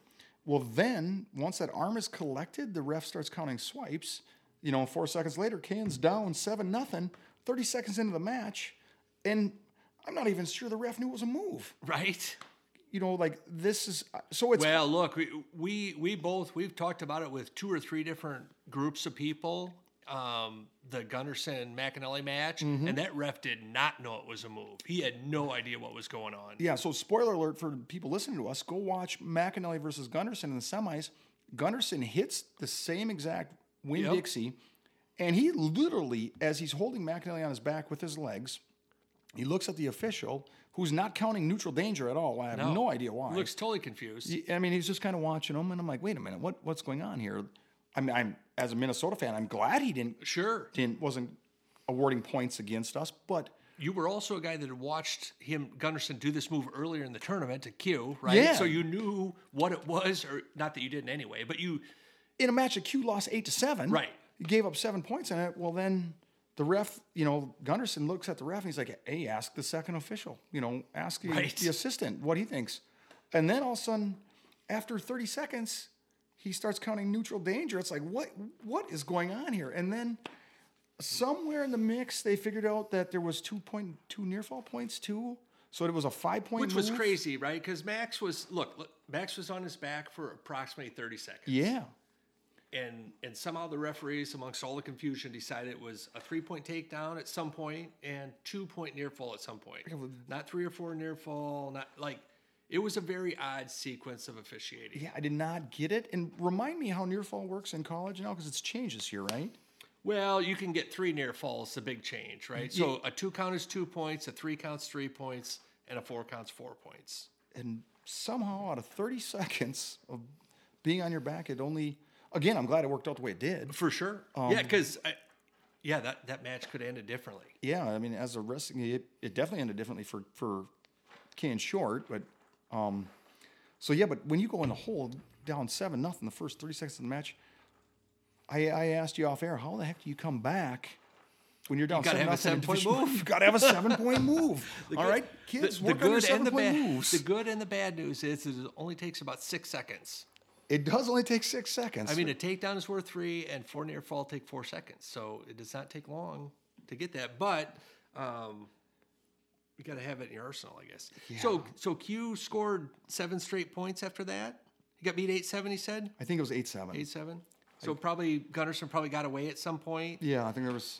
Well, then once that arm is collected, the ref starts counting swipes. You know, four seconds later, Kane's down seven nothing. Thirty seconds into the match, and I'm not even sure the ref knew it was a move. right? You know, like this is so it's Well, look, we, we we both we've talked about it with two or three different groups of people. Um, the Gunderson McAnally match, Mm-hmm. and that ref did not know it was a move. He had no idea what was going on. Yeah, so spoiler alert for people listening to us, go watch McAnally versus Gunderson in the semis. Gunderson hits the same exact Win Yep. Dixie, and he literally, as he's holding McAnally on his back with his legs, he looks at the official who's not counting neutral danger at all. I have no, idea why. Looks totally confused. I mean, he's just kind of watching him, and I'm like, wait a minute, what what's going on here? I mean, I'm as a Minnesota fan, I'm glad he didn't Sure. didn't wasn't awarding points against us, but You were also a guy that had watched him Gunderson do this move earlier in the tournament to Q, right? Yeah. So you knew what it was, or not that you didn't anyway, but you in a match that Q lost eight to seven. Right. He gave up seven points in it. Uh, well, then the ref, you know, Gunderson looks at the ref and he's like, "Hey, ask the second official. You know, ask Right. the assistant what he thinks." And then all of a sudden, after thirty seconds, he starts counting neutral danger. It's like, what what is going on here? And then somewhere in the mix, they figured out that there was two point two near fall points too. So it was a five point, which was crazy, right? Because Max was look, look, Max was on his back for approximately 30 seconds. Yeah. and and somehow the referees, amongst all the confusion, decided it was a three point takedown at some point and two point near fall at some point. Not three or four near fall. Not like It was a very odd sequence of officiating. Yeah, I did not get it. And remind me how near fall works in college now, because it's changed this year, right? Well, you can get three near falls, a big change, right? So a two count is two points, a three counts three points, and a four counts four points. And somehow, out of 30 seconds of being on your back, it only, again, I'm glad it worked out the way it did. For sure. Um, yeah, because yeah, that, that match could have ended differently. Yeah, I mean, as a wrestling, it, it definitely ended differently for for Ken Short, but um, so yeah, but when you go in the hole down seven nothing the first thirty seconds of the match, I I asked you off air, how the heck do you come back when you're down gotta seven have a nothing? in seven-point division move. You got to have a seven point move. All right, kids, the, work the on your good seven and the point bad. moves. The good and the bad news is it only takes about six seconds. it does only take six seconds. I mean, a takedown is worth three, and four near fall take four seconds. So it does not take long to get that. But um, you got to have it in your arsenal, I guess. So so Q scored seven straight points after that. He got beat eight seven. He said I think it was eight seven. eight seven. So probably Gunnarsson probably got away at some point. Yeah, I think there was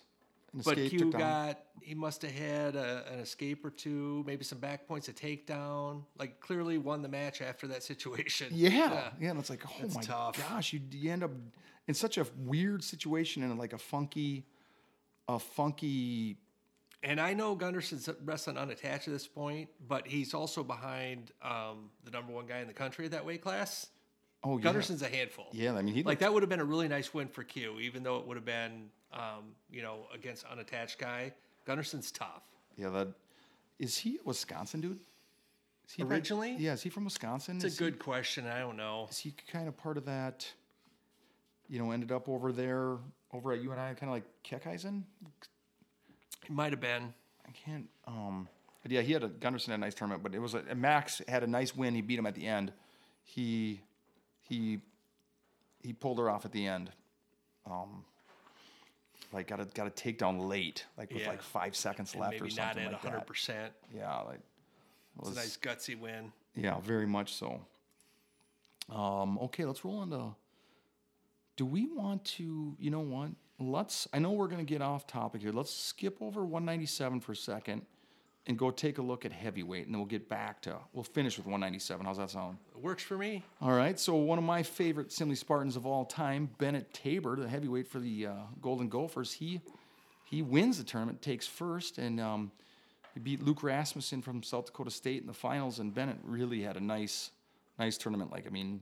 an But. Q got he must have had a, an escape or two, maybe some back points, a takedown. Like clearly won the match after that situation. Yeah, yeah, and it's like, oh That's my tough. gosh, you you end up in such a weird situation and like a funky, a funky. And I know Gunderson's wrestling unattached at this point, but he's also behind um, the number one guy in the country at that weight class. Oh yeah, Gunderson's a handful. yeah. I mean, he Like like that would have been a really nice win for Q, even though it would have been, um, you know, against unattached guy. Gunderson's tough. yeah. That is he a Wisconsin dude? Is he Originally? yeah. Is he from Wisconsin? It's is a good question. I don't know. Is he kind of part of that? You know, ended up over there, over at UNI, kind of like Keckeisen. He might have been. I can't. Um, but yeah, he had a Gunderson had a nice tournament, but it was a, Max had a nice win. He beat him at the end. He he he pulled her off at the end. Um, like got a got a takedown late, like with Yeah. like five seconds And left maybe or not something at like 100%. that. Yeah, like it It's a nice gutsy win. yeah, very much so. Um, okay, let's roll into. Do we want to? You know what? Let's. I know we're going to get off topic here. Let's skip over 197 for a second, and go take a look at heavyweight, and then we'll get back to. We'll finish with 197. How's that sound? It works for me. All right. So one of my favorite Simley Spartans of all time, Bennett Tabor, the heavyweight for the uh, Golden Gophers. He he wins the tournament, takes first, and um, he beat Luke Rasmussen from South Dakota State in the finals. And Bennett really had a nice nice tournament. Like I mean,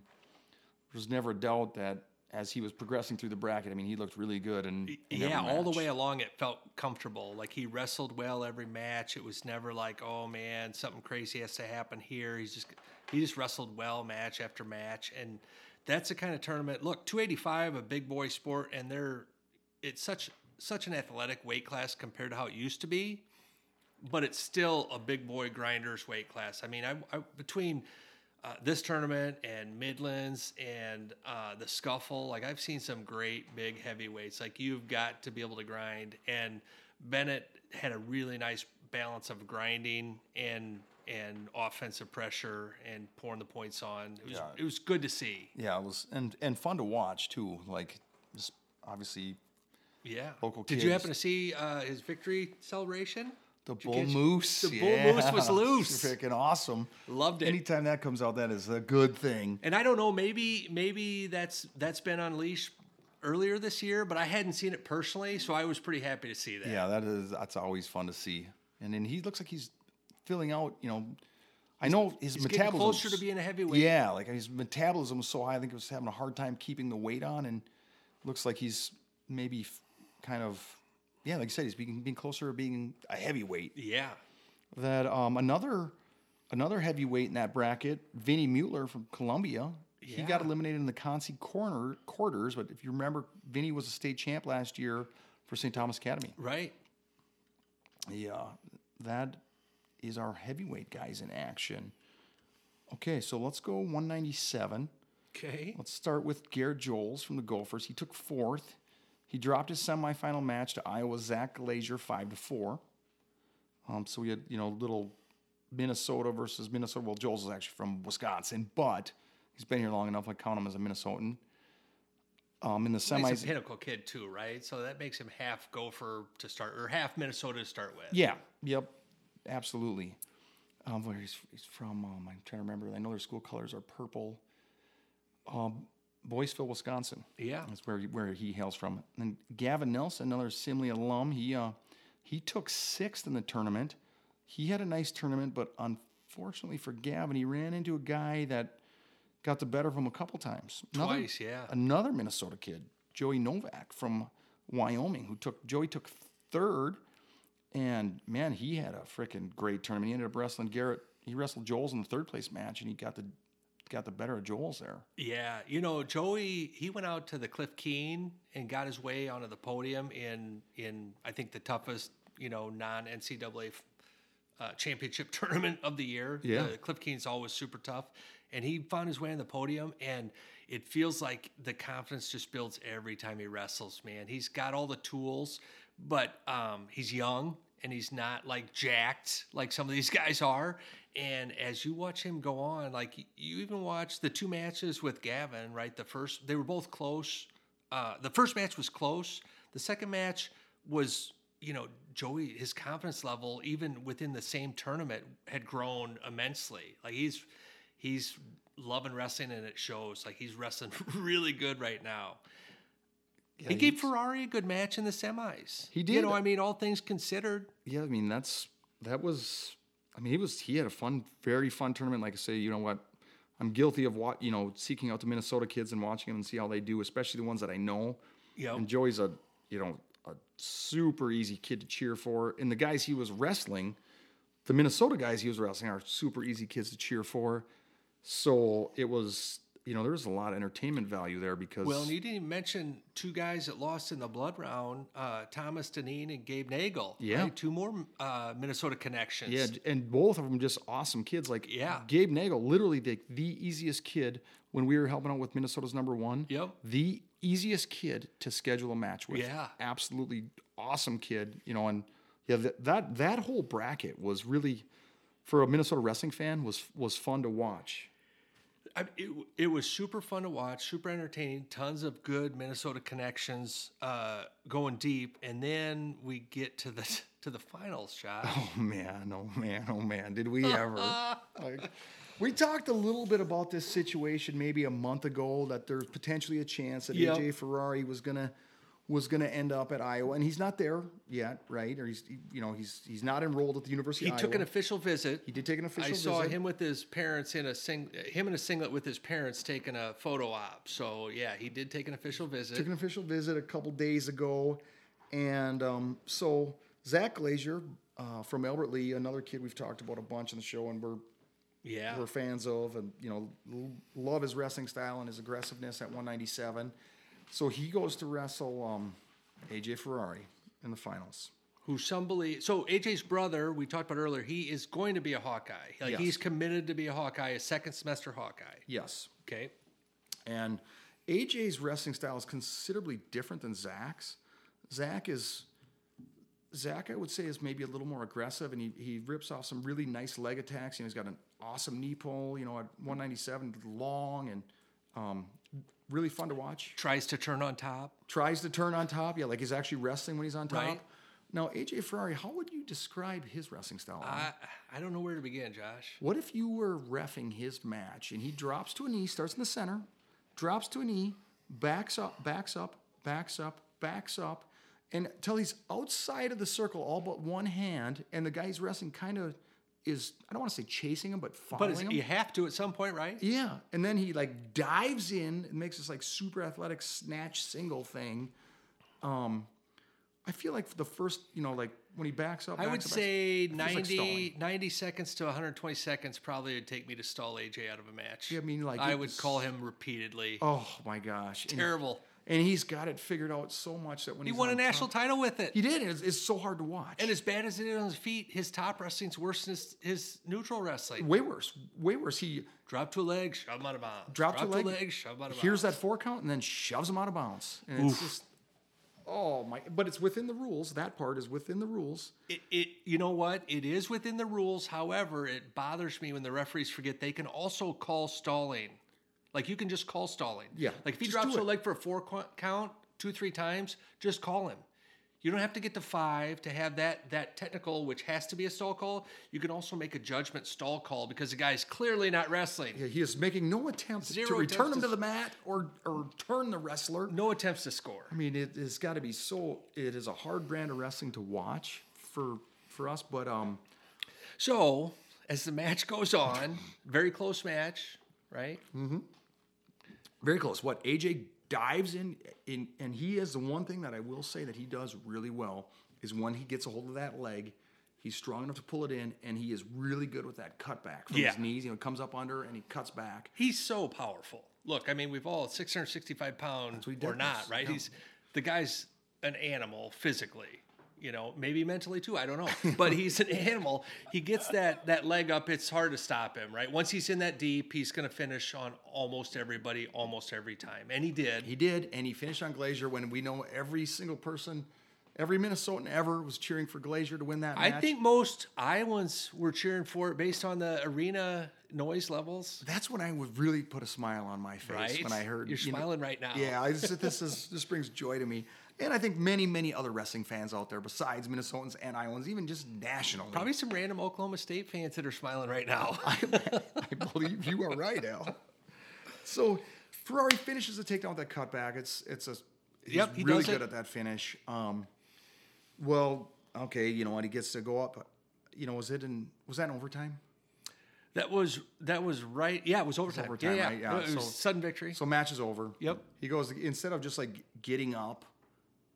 there's never a doubt that as he was progressing through the bracket, I mean, he looked really good. And Yeah, all the way along it felt comfortable. Like he wrestled well every match. It was never like, oh man, something crazy has to happen here. He's just he just wrestled well match after match, and that's the kind of tournament. Look, 285, a big boy sport, and they're it's such such an athletic weight class compared to how it used to be, but it's still a big boy grinders weight class. I mean, I, I between uh, this tournament and Midlands and uh, the Scuffle. Like I've seen some great big heavyweights. Like you've got to be able to grind. And Bennett had a really nice balance of grinding and and offensive pressure and pouring the points on. It was Yeah. it was good to see. Yeah, it was and and fun to watch too. Like just obviously Yeah. Local Did you happen to see uh, his victory celebration? The Did bull moose. The bull moose was yeah. loose. Freaking awesome. Loved it. Anytime that comes out, that is a good thing. And I don't know, maybe maybe that's that's been unleashed earlier this year, but I hadn't seen it personally, so I was pretty happy to see that. Yeah, that is that's always fun to see. And then he looks like he's filling out. You know, I know his He's metabolism closer to being a heavyweight. Yeah, like his metabolism was so high. I think he was having a hard time keeping the weight on, and looks like he's maybe f- kind of yeah, like you said, he's being, being closer to being a heavyweight. Yeah. that um, another another heavyweight in that bracket, Vinny Mueller from Columbia. He got eliminated in the Consi corner quarters, but if you remember, Vinny was a state champ last year for St. Thomas Academy. Right. Yeah, that is our heavyweight guys in action. Okay, so let's go 197. Okay. Let's start with Garrett Joles from the Gophers. He took fourth. He dropped his semifinal match to Iowa's Zach Glazier five to four. Um, so we had you know little Minnesota versus Minnesota. Well, Joles is actually from Wisconsin, but he's been here long enough. I count him as a Minnesotan. Um, in the He's semis, a Pinnacle kid too, right? So that makes him half Gopher to start, or half Minnesota to start with. Yeah. Yep. Absolutely. um, where he's, he's from. Um, I'm trying to remember. I know their school colors are purple. Um, Boyceville, Wisconsin. Yeah. That's where he, where he hails from. And Gavin Nelson, another Simley alum, he uh, he took sixth in the tournament. He had a nice tournament, but unfortunately for Gavin, he ran into a guy that got the better of him a couple times. Another- Twice, yeah. Another Minnesota kid, Joey Novak from Wyoming, who took Joey took third, and man, he had a freaking great tournament. He ended up wrestling Garrett. He wrestled Joles in the third place match, and he got the got the better of Joles there. Yeah, you know, Joey, he went out to the Cliff Keen and got his way onto the podium in in I think the toughest, you know, non NCAA uh, championship tournament of the year. Yeah. Uh, Cliff Keen's always super tough, and he found his way on the podium, and it feels like the confidence just builds every time he wrestles. Man, he's got all the tools, but um, he's young and he's not like jacked like some of these guys are. And as you watch him go on, like you even watch the two matches with Gavin, right? The first, they were both close. Uh, the first match was close. The second match was, you know, Joey, his confidence level, even within the same tournament, had grown immensely. Like he's, he's loving wrestling and it shows. Like he's wrestling really good right now. He gave Ferrari a good match in the semis. He did. You know, I mean, all things considered. Yeah, I mean that's that was. I mean, he was he had a fun, very fun tournament. Like I say, you know what, I'm guilty of what you know seeking out the Minnesota kids and watching them and see how they do, especially the ones that I know. Yeah. And Joey's a you know a super easy kid to cheer for, and the guys he was wrestling, the Minnesota guys he was wrestling are super easy kids to cheer for. So it was you know there was a lot of entertainment value there because Well, and you didn't even mention two guys that lost in the blood round, uh, Thomas Deneen and Gabe Nagel. Yeah. right? Two more uh, Minnesota connections. Yeah, and both of them just awesome kids. Like Yeah. Gabe Nagel, literally the, the easiest kid when we were helping out with Minnesota's number one. Yep. The easiest kid to schedule a match with. Yeah. Absolutely awesome kid. You know, and yeah, that that, that whole bracket was really for a Minnesota wrestling fan was was fun to watch. I, it, it was super fun to watch, super entertaining, tons of good Minnesota connections uh, going deep. And then we get to the to the finals, Josh. Oh man, oh man, oh man, did we ever? like, we talked a little bit about this situation maybe a month ago that there's potentially a chance that Yep. AJ Ferrari was gonna was gonna end up at Iowa, and he's not there yet, right? Or he's you know he's he's not enrolled at the University. He took an official visit. He did take an official I saw him with his parents in a sing, him in a singlet with his parents taking a photo op. So yeah, he did take an official visit. took an official visit a couple days ago, and um, so Zach Glazier uh, from Albert Lea, another kid we've talked about a bunch on the show, and we're yeah, we're fans of, and you know, love his wrestling style and his aggressiveness at 197. So he goes to wrestle um, AJ Ferrari in the finals. who some believe. So AJ's brother, we talked about earlier, he is going to be a Hawkeye. Like Yes. he's committed to be a Hawkeye, a second semester Hawkeye. Yes, Okay. and AJ's wrestling style is considerably different than Zach's. Zach is Zach, I would say, is maybe a little more aggressive, and he, he rips off some really nice leg attacks. You know, he's got an awesome knee pull. You know, at 197, long and um, really fun to watch. Tries to turn on top. tries to turn on top. Yeah, like he's actually wrestling when he's on top. Right. Now, AJ Ferrari, how would you describe his wrestling style? I I don't know where to begin, Josh. what if you were refing his match and he drops to a knee, starts in the center, drops to a knee, backs up, backs up, backs up, backs up, and until he's outside of the circle, all but one hand, and the guy he's wrestling kind of is, I don't want to say chasing him, but But following him. you have to at some point, right? Yeah, and then he like dives in and makes this like super athletic snatch single thing. Um, I feel like for the first, you know, like when he backs up, I would up, say it feels like 90, seconds to 120 seconds probably would take me to stall AJ out of a match. Yeah, I mean, like, I would call him repeatedly. Oh my gosh, Terrible. and he's got it figured out so much that when He won a national top- title with it. he did. It's, it's so hard to watch. and as bad as it is on his feet, his top wrestling's worse than his, his neutral wrestling. way worse, way worse. He Drop to a leg, shove him out of bounds. drops Drop to a leg, shove him out of hears bounds. that four count, and then shoves him out of bounds. And it's just, oh my! But it's within the rules. That part is within the rules. It, it, you know what? It is within the rules. However, it bothers me when the referees forget they can also call stalling. Like you can just call stalling. Yeah, Like if he drops a leg for a four count two, three times, just call him. You don't have to get to five to have that that technical, which has to be a stall call. You can also make a judgment stall call because the guy's clearly not wrestling. Yeah, he is making no attempt to return him to to the mat or or turn the wrestler. No attempts to score. I mean, it has got to be so. It is a hard brand of wrestling to watch for for us, but um, So as the match goes on, very close match, right? Very close. What AJ dives in, in, and he is the one thing that I will say that he does really well is when he gets a hold of that leg, he's strong enough to pull it in, and he is really good with that cutback from Yeah. his knees. You know, comes up under and he cuts back. He's so powerful. Look, I mean, we've all 665 pounds or not, right? yeah. He's the guy's an animal physically, you know, maybe mentally too. I don't know, but he's an animal. He gets that that leg up. It's hard to stop him, right? Once he's in that deep, he's going to finish on almost everybody, almost every time, and he did. He did, and he finished on Glazier when we know every single person, every Minnesotan ever was cheering for Glazier to win that I match. think most Iowans were cheering for it based on the arena noise levels. that's when I would really put a smile on my face Right? when I heard. You're you know- smiling right now. Yeah, I just, this is this brings joy to me, and I think many many other wrestling fans out there besides Minnesotans and Iowans, even just nationally. Probably some random Oklahoma State fans that are smiling right now. I believe you are right, Al. So Ferrari finishes the takedown with that cutback. It's it's a he's Yep, he really good it. at that finish. Um, well, okay, you know what? He gets to go up. You know, was it in was that in overtime? That was that was right. Yeah, it was overtime. overtime, yeah, right? Yeah, It was so- sudden victory. So match is over. Yep. He goes instead of just like getting up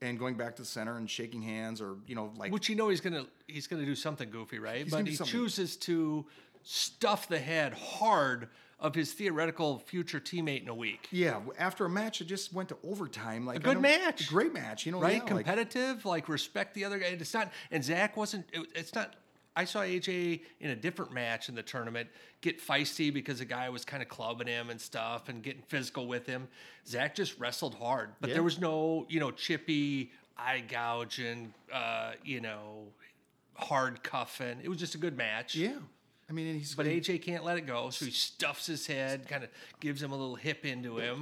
and going back to the center and shaking hands or you know like Which you know he's gonna he's gonna do something goofy, right? But he something. chooses to stuff the head hard of his theoretical future teammate in a week. yeah, after a match it just went to overtime. Like a good match. great match. You know, Right? yeah, like- Competitive, like, respect the other guy. It's not and Zach wasn't it, it's not I saw AJ in a different match in the tournament get feisty because a guy was kind of clubbing him and stuff and getting physical with him. Zach just wrestled hard, but Yeah. there was no, you know, chippy, eye gouging, uh, you know, hard cuffing. It was just a good match. yeah. I mean, he's But AJ can't let it go, so he stuffs his head, kind of gives him a little hip into him.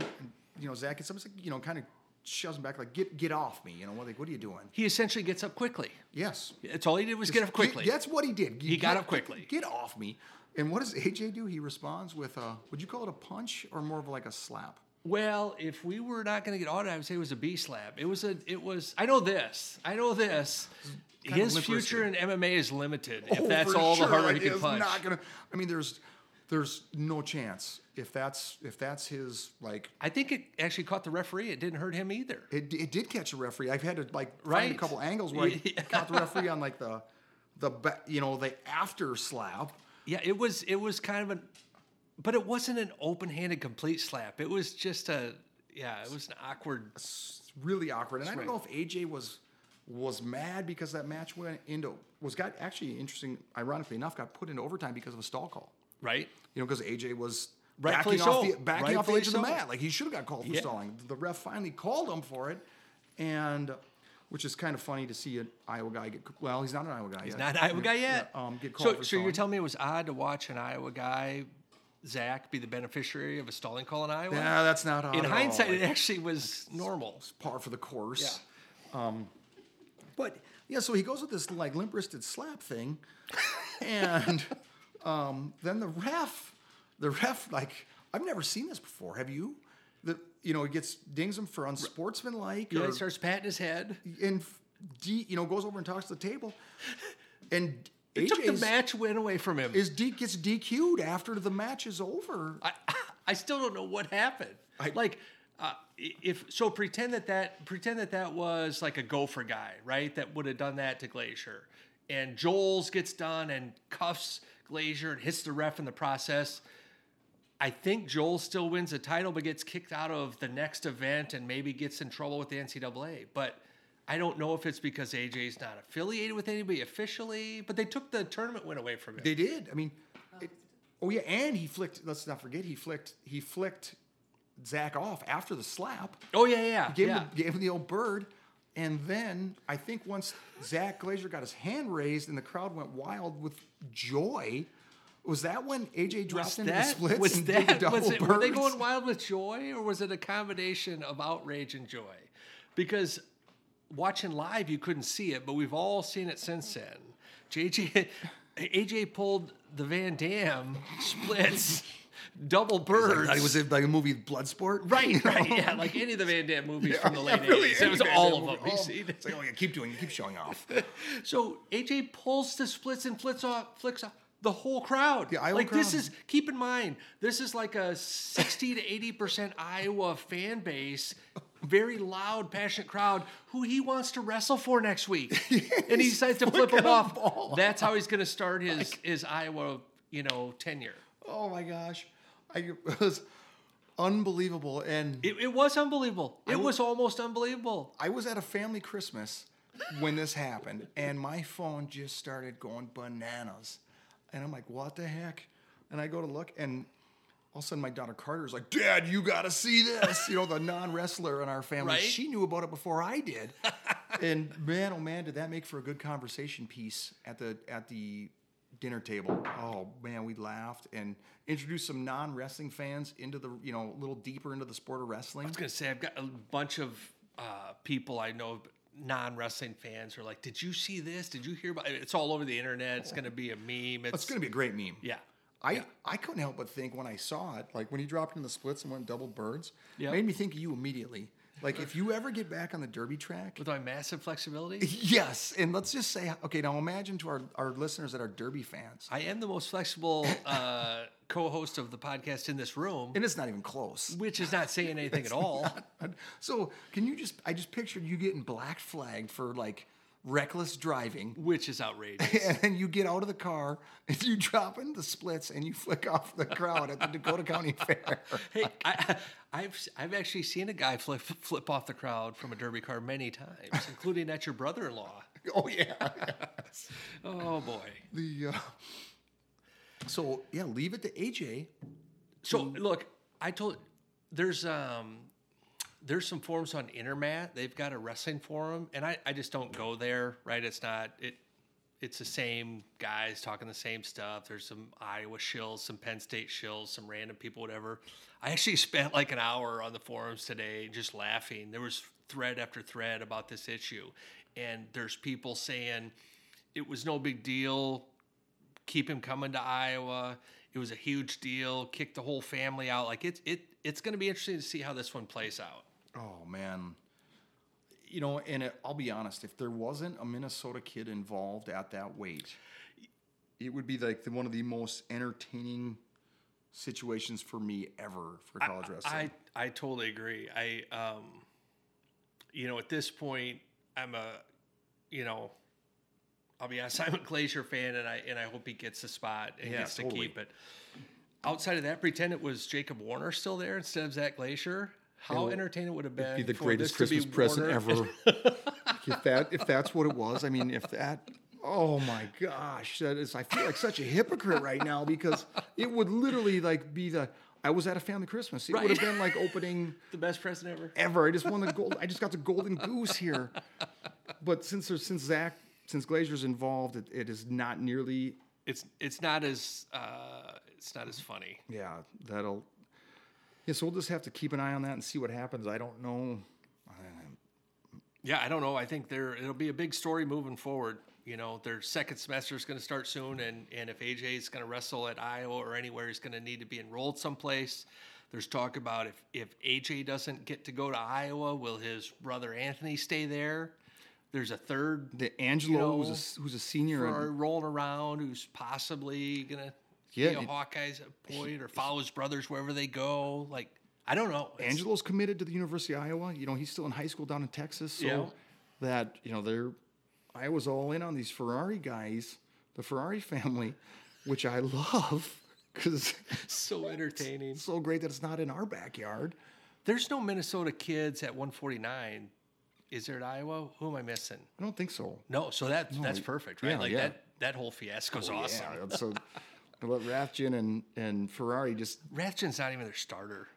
you know Zach. It's almost like you know, kind of shoves him back, like get get off me. You know, what like what are you doing? He essentially gets up quickly. Yes, That's all he did was get up quickly. That's what he did. He got up quickly. Get, off me. And what does AJ do? He responds with a. Would you call it a punch or more of like a slap? Well, if we were not going to get audited, I would say it was a B slap. It was a. It was. I know this. I know this. His limp future in wristed. MMA is limited. If Oh, that's for all sure, the harder it he can is punch. Not gonna. I mean, there's there's no chance if that's if that's his like. I think it actually caught the referee. It didn't hurt him either. It, it did catch a referee. I've had to like find Right. a couple angles where I caught the referee on like the the you know the after slap. Yeah, it was. It was kind of an, but it wasn't an open-handed complete slap. It was just a. Yeah, it was an awkward. It's really awkward. And I don't know if AJ was was mad because that match went into was got actually interesting. Ironically enough, got put into overtime because of a stall call. Right. You know, because AJ was Rightfully backing off the backing off the edge of the mat. Like he should have got called for Yeah. stalling. The ref finally called him for it, and which is kind of funny to see an Iowa guy get. Well, he's not an Iowa guy. He's yet. not an Iowa guy yet. Yeah, um, get called so, for so you're telling me it was odd to watch an Iowa guy, Zach, be the beneficiary of a stalling call in Iowa? Yeah, that's not odd in all. hindsight, Like, it actually was normal. It's par for the course. Um, but yeah, so he goes with this like limp wristed slap thing, and um, then the ref, the ref, like I've never seen this before. Have you? The you know he gets dings him for unsportsmanlike, Yeah, or, he starts patting his head. and D, you know goes over and talks to the table, and It took the match win away from him. is D gets DQ'd after the match is over. I, I still don't know what happened. I- like, uh, if so, pretend that that pretend that that was like a gopher guy, right? That would have done that to Glazier, and Joles gets done and cuffs Glazier and hits the ref in the process. I think Joel still wins the title, but gets kicked out of the next event and maybe gets in trouble with the NCAA. But I don't know if it's because AJ's not affiliated with anybody officially, but they took the tournament win away from him. They did. I mean, it, oh yeah, and he flicked. Let's not forget he flicked. He flicked Zach off after the slap. oh yeah, yeah, Gave, yeah. him, the, gave him the old bird. And then I think once Zach Glazier got his hand raised and the crowd went wild with joy, was that when AJ dropped Was into the that, splits was and did the that double was it, were they going wild with joy or was it a combination of outrage and joy? Because watching live, you couldn't see it, but we've all seen it since then. JJ, AJ pulled the Van Damme splits, double birds. Like, was it like a movie Bloodsport? Right, right, yeah, like any of the Van Damme movies from the Yeah, late really, 80s. It was Van all Damme of them. You Oh, see? It's like, oh yeah, keep doing, it, keep showing off. So AJ pulls the splits and flicks off, flicks off the whole crowd. The Iowa like this is keep in mind this is like a sixty to eighty percent Iowa fan base, very loud, passionate crowd who he wants to wrestle for next week, and he decides to flip him off. That's how he's going to start his his Iowa you know tenure. Oh my gosh, I, it was unbelievable. And It, it was unbelievable. It was almost unbelievable. I was at a family Christmas when this happened, and my phone just started going bananas. And I'm like, what the heck? And I go to look, and all of a sudden my daughter Carter is like, Dad, you got to see this. You know, the non wrestler in our family. Right? She knew about it before I did. and man, oh man, did that make for a good conversation piece at the at the dinner table. Oh man, we laughed and introduced some non wrestling fans into the you know a little deeper into the sport of wrestling. I was gonna say I've got a bunch of uh, people I know, non wrestling fans, are like, "Did you see this? Did you hear about?" it?" It's all over the internet. It's gonna be a meme. It's, It's going to be a great meme. yeah. I, Yeah. I couldn't help but think when I saw it, like when he dropped in the splits and went double birds, Yep. made me think of you immediately. Like if you ever get back on the derby track, with my massive flexibility. yes, and let's just say, okay, now imagine to our, our listeners that are derby fans, I am the most flexible uh, co-host of the podcast in this room, and it's not even close. which is not saying anything at all. So can you just? I just pictured you getting black flagged for like reckless driving. Which is outrageous. And then you get out of the car and you drop in the splits and you flick off the crowd at the Dakota County Fair. hey, I, I've I've actually seen a guy flip flip off the crowd from a derby car many times, including at your brother-in-law. Oh yeah. Oh boy. The uh, so yeah, leave it to AJ. So look, I told there's um there's some forums on Intermat. They've got a wrestling forum, and I, I just don't go there. Right? It's not it. It's the same guys talking the same stuff. There's some Iowa shills, some Penn State shills, some random people, whatever. I actually spent like an hour on the forums today just laughing. There was thread after thread about this issue, and there's people saying it was no big deal keep him coming to Iowa. It was a huge deal. Kick the whole family out. Like it's it it's going to be interesting to see how this one plays out. Oh man. You know, and it, I'll be honest, if there wasn't a Minnesota kid involved at that weight, it would be like the, one of the most entertaining situations for me ever for college wrestling. I I totally agree. I um, you know, at this point, I'm a, you know, I'll be honest. I'm a Glazier fan, and I and I hope he gets the spot and Yeah, gets to totally. keep it. Outside of that, pretend it was Jacob Warner still there instead of Zach Glazier. How It'll entertaining would it have been? be the for greatest this to be Christmas present ever. if that if that's what it was, I mean, if that oh my gosh, that is I feel like such a hypocrite right now because it would literally like be the I was at a family Christmas. It would have been like opening the best present ever. ever. I just won the gold. I just got the golden goose here. But since there's since Zach since Glazier's involved, it, it is not nearly. It's it's not as uh, it's not as funny. Yeah, that'll. Yeah, so we'll just have to keep an eye on that and see what happens. I don't know. Yeah, I don't know. I think there it'll be a big story moving forward. You know, their second semester is going to start soon, and and if AJ is going to wrestle at Iowa or anywhere, he's going to need to be enrolled someplace. There's talk about if if AJ doesn't get to go to Iowa, will his brother Anthony stay there? There's a third The Angelo, know, who's a, who's a senior, for rolling around who's possibly gonna Yeah, be a Hawkeyes at point or follow his brothers wherever they go. Like I don't know. It's- Angelo's committed to the University of Iowa. You know, he's still in high school down in Texas. So Yeah. that, you know, they're Iowa's all in on these Ferrari guys, the Ferrari family, which I love because so entertaining. it's so great that it's not in our backyard. There's no Minnesota kids at 149. Is there at Iowa? Who am I missing? I don't think so. No, so that that's perfect, right? yeah, like yeah. that that whole fiasco's oh, awesome. Yeah, so but Rathjen and, and Ferrari just Rathjen's not even their starter.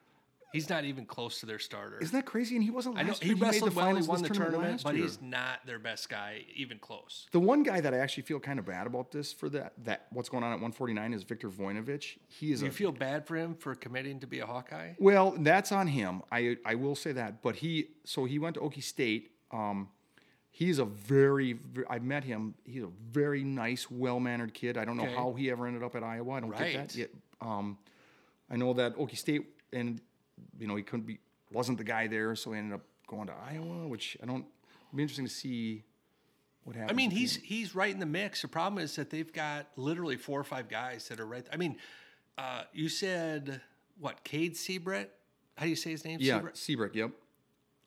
He's not even close to their starter. isn't that crazy? And he wasn't I know last he year. made wrestled the well. He finals won the this tournament, last but year. he's not their best guy, even close. The one guy that I actually feel kind of bad about this for that that what's going on at 149 is Victor Voinovich. He is Do a you feel bad for him for committing to be a Hawkeye? Well, that's on him. I I will say that. But he so he went to Okie State. Um, He's a very, ve- I met him. He's a very nice, well mannered kid. I don't know Okay. how he ever ended up at Iowa. I don't get that yet. Um, I know that Okie State, and you know he couldn't be, wasn't the guy there, so he ended up going to Iowa, which I don't. It'll be interesting to see what happens. I mean, he's him. he's right in the mix. The problem is that they've got literally four or five guys that are right. I mean, uh, you said what? Cade Seabrett? How do you say his name? yeah, Seabrett? Seabrook. Yep.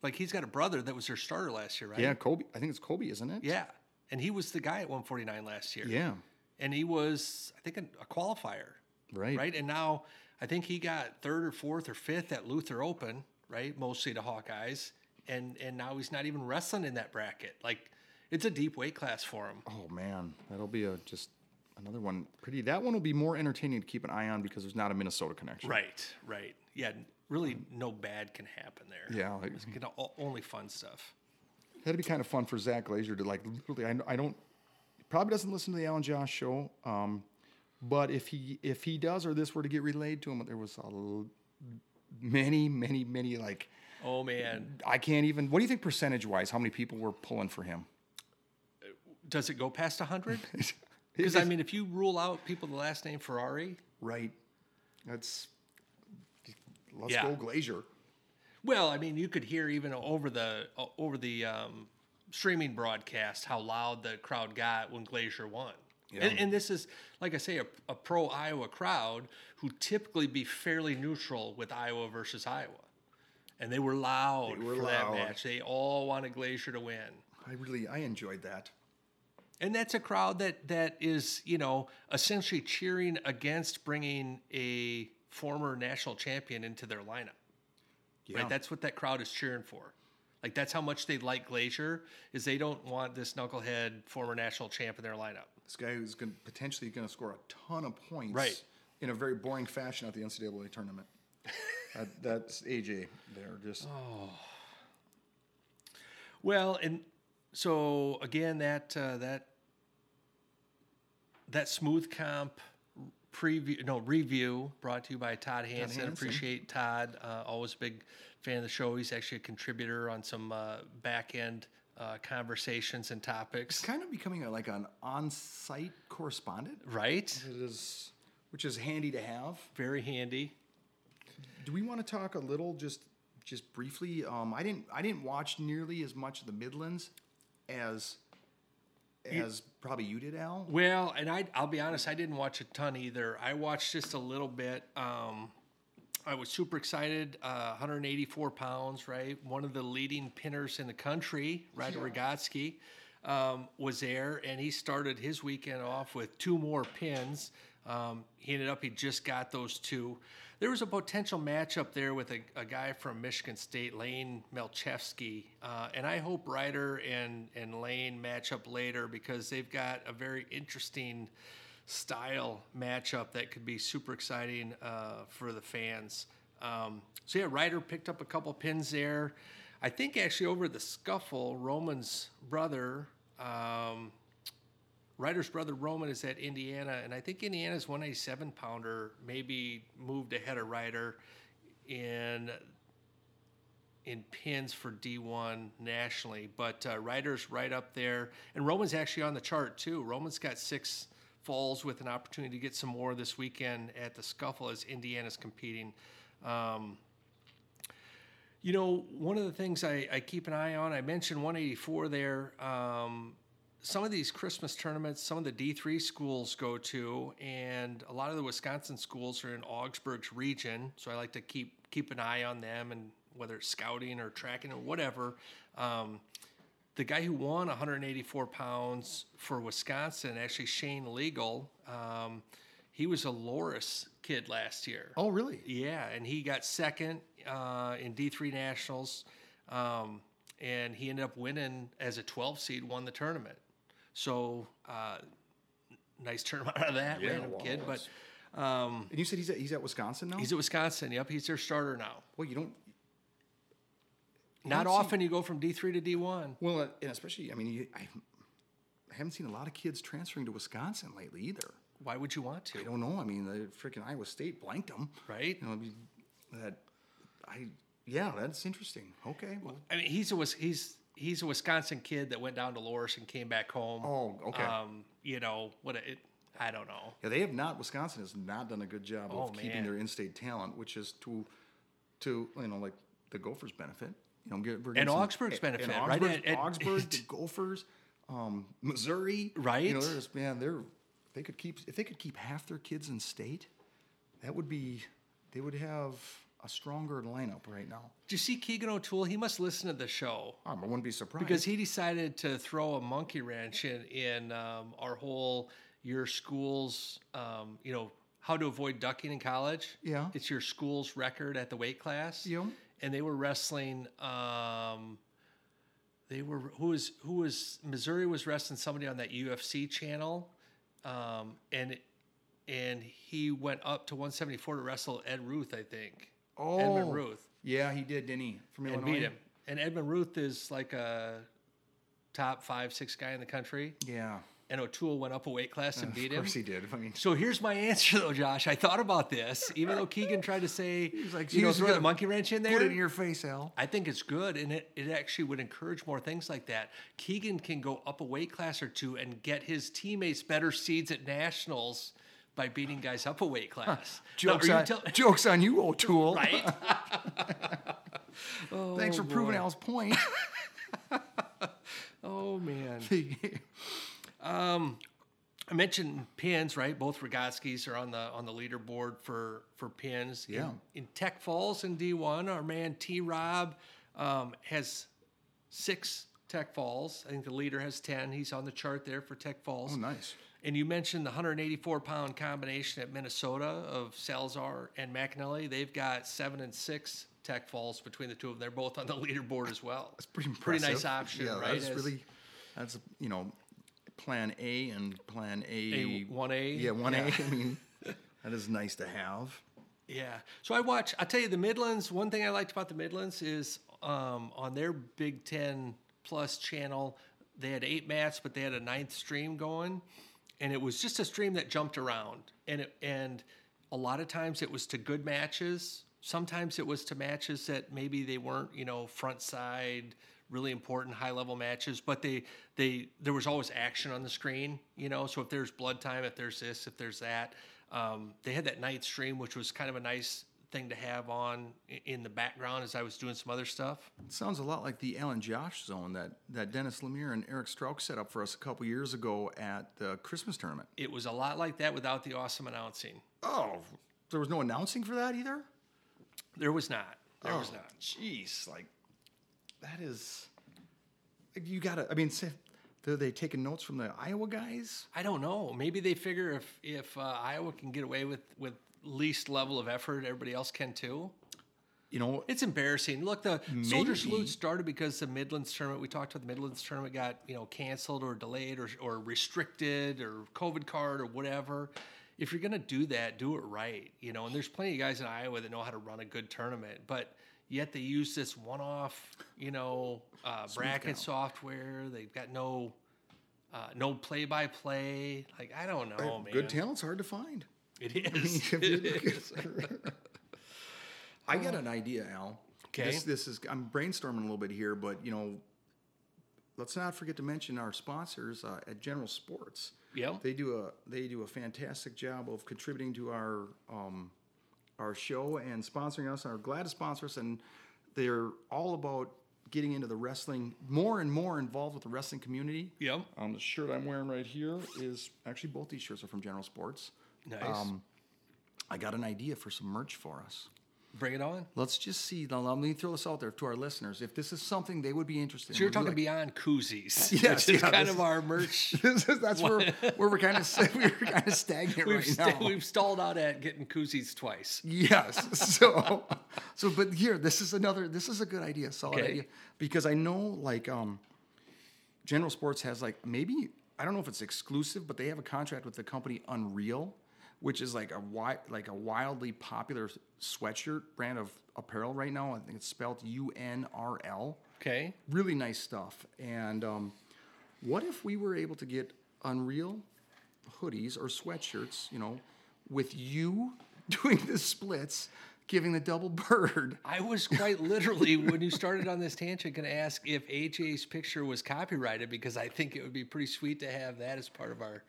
Like he's got a brother that was their starter last year, right? Yeah, Kobe. I think it's Kobe, isn't it? Yeah. And he was the guy at 149 last year. Yeah. And he was, I think, a, a qualifier. Right. Right. And now I think he got third or fourth or fifth at Luther Open, right? Mostly to Hawkeyes. And and now he's not even wrestling in that bracket. Like it's a deep weight class for him. Oh man, that'll be a just another one. Pretty. That one will be more entertaining to keep an eye on because there's not a Minnesota connection. Right, right. Yeah, really no bad can happen there. Yeah, like, It's only fun stuff. that'd be kind of fun for Zach Glazier to like. Literally, I, I don't. Probably doesn't listen to the Al and Josh show. Um, but if he if he does or this were to get relayed to him, there was a l- many many many like Oh man, I can't even. What do you think percentage wise? How many people were pulling for him? does it go past 100? Because I mean, if you rule out people the last name Ferrari, right. That's. Let's Yeah. go Glazier. Well, I mean, you could hear even over the over the um, streaming broadcast how loud the crowd got when Glazier won. And, and this is, like I say, a, a pro Iowa crowd who typically be fairly neutral with Iowa versus Iowa, and they were loud were for loud. that match. They all wanted Glazier to win. I really I enjoyed that. And that's a crowd that that is, you know, essentially cheering against bringing a former national champion into their lineup. Yeah. Right? That's what that crowd is cheering for. Like that's how much they like Glazier is they don't want this knucklehead former national champ in their lineup. This guy who's going potentially going to score a ton of points, Right. in a very boring fashion at the NCAA tournament. that, that's AJ there. Just oh. Well, and so again, that uh, that that smooth comp preview, no review, brought to you by Todd Hansen. Hansen. Appreciate Todd. Uh, always a big fan of the show. He's actually a contributor on some uh, back end uh, conversations and topics. kind of becoming a, like an on-site correspondent. Right? It is, which is handy to have. Very handy. Do we want to talk a little, just just briefly? Um, I didn't I didn't watch nearly as much of the Midlands as as probably you did, Al. Well, and I, I'll be honest, I didn't watch a ton either. I watched just a little bit. Um, I was super excited. Uh, 184 pounds, right? One of the leading pinners in the country, Ryder Rogotzy, um, was there, and he started his weekend off with two more pins. Um, he ended up, he just got those two. There was a potential matchup there with a, a guy from Michigan State, Lane Melchevsky, uh, and I hope Ryder and, and Lane match up later because they've got a very interesting style matchup that could be super exciting uh, for the fans. Um, so yeah, Ryder picked up a couple pins there. I think actually over the scuffle, Roman's brother, um, Ryder's brother Roman is at Indiana, and I think Indiana's 187 pounder maybe moved ahead of Ryder in in pins for D1 nationally, but uh, Ryder's right up there, and Roman's actually on the chart too. Roman's got six falls with an opportunity to get some more this weekend at the scuffle as Indiana's competing. Um, you know, one of the things I, I keep an eye on, I mentioned 184 there. Um, some of these Christmas tournaments, some of the D3 schools go to, and a lot of the Wisconsin schools are in Augsburg's region. So I like to keep keep an eye on them, and whether it's scouting or tracking or whatever. Um, the guy who won 184 pounds for Wisconsin, actually Shane Liegel, um, he was a Loras kid last year. Oh, really? Yeah, and he got second uh, in D3 Nationals, um, and he ended up winning as a 12 seed, won the tournament. So uh, nice out of that, Yeah, random well, kid. But um, And you said he's at he's at Wisconsin now. he's at Wisconsin. Yep, he's their starter now. well, you don't. Not don't see- often you go from D3 to D1. Well, uh, and especially, I mean, you, I, I haven't seen a lot of kids transferring to Wisconsin lately either. Why would you want to? I don't know. I mean, the freaking Iowa State blanked them. Right? You know, I mean, that I yeah, that's interesting. Okay, well, I mean, he's a he's he's a Wisconsin kid that went down to Loras and came back home. Oh, okay. Um, you know what? It, I don't know. Yeah, they have not. Wisconsin has not done a good job Oh, of keeping their in-state talent, which is to, to you know, like the Gophers benefit. You know, get, And some- Augsburg's benefit, and right? Augsburg, And- and- Augsburg, the Gophers, um, Missouri, You Right? know, there's man, they're they could keep if they could keep half their kids in state, that would be they would have a stronger lineup right now. Do you see Keegan O'Toole? He must listen to the show. Um, I wouldn't be surprised because he decided to throw a monkey wrench in in um, our whole your school's um, you know how to avoid ducking in college Yeah. it's your school's record at the weight class Yeah. and they were wrestling um, they were who was who was missouri was wrestling somebody on that ufc channel um, and and he went up to 174 to wrestle ed ruth i think oh, edmund ruth Yeah, he did, didn't he? From and Illinois. beat him. And Edmund Ruth is like a top five, six guy in the country. Yeah, And O'Toole went up a weight class and beat him. of him. course he did. I mean, So here's my answer, though, Josh. I thought about this, even though Keegan tried to say, He's like, you know, throw the monkey wrench in there. put it in your face, Al. I think it's good, and it, it actually would encourage more things like that. Keegan can go up a weight class or two and get his teammates better seeds at nationals by beating guys up a weight class. Jokes, on, tell- jokes on you, O'Toole. right? Thanks for proving Al's point. Oh man. I mentioned pins, right? Both Rogotzys are on the on the leaderboard for for pins. Yeah. In, in Tech Falls in D1, our man T Rob um, has six Tech Falls. I think the leader has ten. He's on the chart there for Tech Falls. oh, nice. And you mentioned the 184 pound combination at Minnesota of Salazar and McEnelly. They've got seven and six Tech Falls between the two of them. They're both on the leaderboard as well. That's pretty impressive. Pretty nice option, yeah, right? That's As- really, that's you know, plan A and plan A. A 1A? Yeah, one A. Yeah. I mean, that is nice to have. Yeah. So I watch. I tell you, the Midlands. One thing I liked about the Midlands is um, on their Big Ten Plus channel, they had eight mats, but they had a ninth stream going, and it was just a stream that jumped around, and it, and a lot of times it was to good matches. Sometimes it was to matches that maybe they weren't, you know, front side, really important high level matches, but they they there was always action on the screen, you know. So if there's blood time, if there's this, if there's that, um, they had that night stream, which was kind of a nice thing to have on in the background as I was doing some other stuff. It sounds a lot like the Al and Josh zone that, that Dennis Lemire and Eric Strauch set up for us a couple years ago at the Christmas tournament. It was a lot like that without the awesome announcing. Oh, there was no announcing for that either? There was not. There was Oh, not. Jeez, like that is. You gotta. I mean, say, are they taking notes from the Iowa guys? I don't know. Maybe they figure if if uh, Iowa can get away with with least level of effort, everybody else can too. You know, It's embarrassing. Look, the Soldier Maybe. Salute started because the Midlands tournament. We talked about the Midlands tournament got you know canceled or delayed or or restricted or COVID card or whatever. If you're gonna do that, do it right. You know, and there's plenty of guys in Iowa that know how to run a good tournament, but yet they use this one-off, you know, uh, bracket software. They've got no uh, no play-by-play. Like I don't know, man. good talent's hard to find. It is. It is. I got an idea, Al. Okay. This, this is I'm brainstorming a little bit here, but you know, let's not forget to mention our sponsors uh, at General Sports. Yep. They do a they do a fantastic job of contributing to our um, our show and sponsoring us. And are glad to sponsor us, and they're all about getting into the wrestling more and more involved with the wrestling community. Yep. Um, the shirt I'm wearing right here is actually both these shirts are from General Sports. Nice. Um, I got an idea for some merch for us. Bring it on. Let's just see. Now, let me throw this out there to our listeners. If this is something they would be interested in, So you're talking like- beyond koozies, Yes, which yeah, kind of is- our merch. Is- that's where, where we're kind of we're kind of stagnant We've, right sta- now. we've stalled out at getting koozies twice. Yes. So, so, but here, this is another. This is a good idea, solid Okay. idea, because I know like um, General Sports has like maybe I don't know if it's exclusive, but they have a contract with the company Unreal, which is like a wi- like a wildly popular sweatshirt brand of apparel right now. I think it's spelled U N R L. Okay. really nice stuff. And um, what if we were able to get Unreal hoodies or sweatshirts, you know, with you doing the splits giving the double bird. I was quite literally, when you started on this tangent, going to ask if AJ's picture was copyrighted because I think it would be pretty sweet to have that as part of our.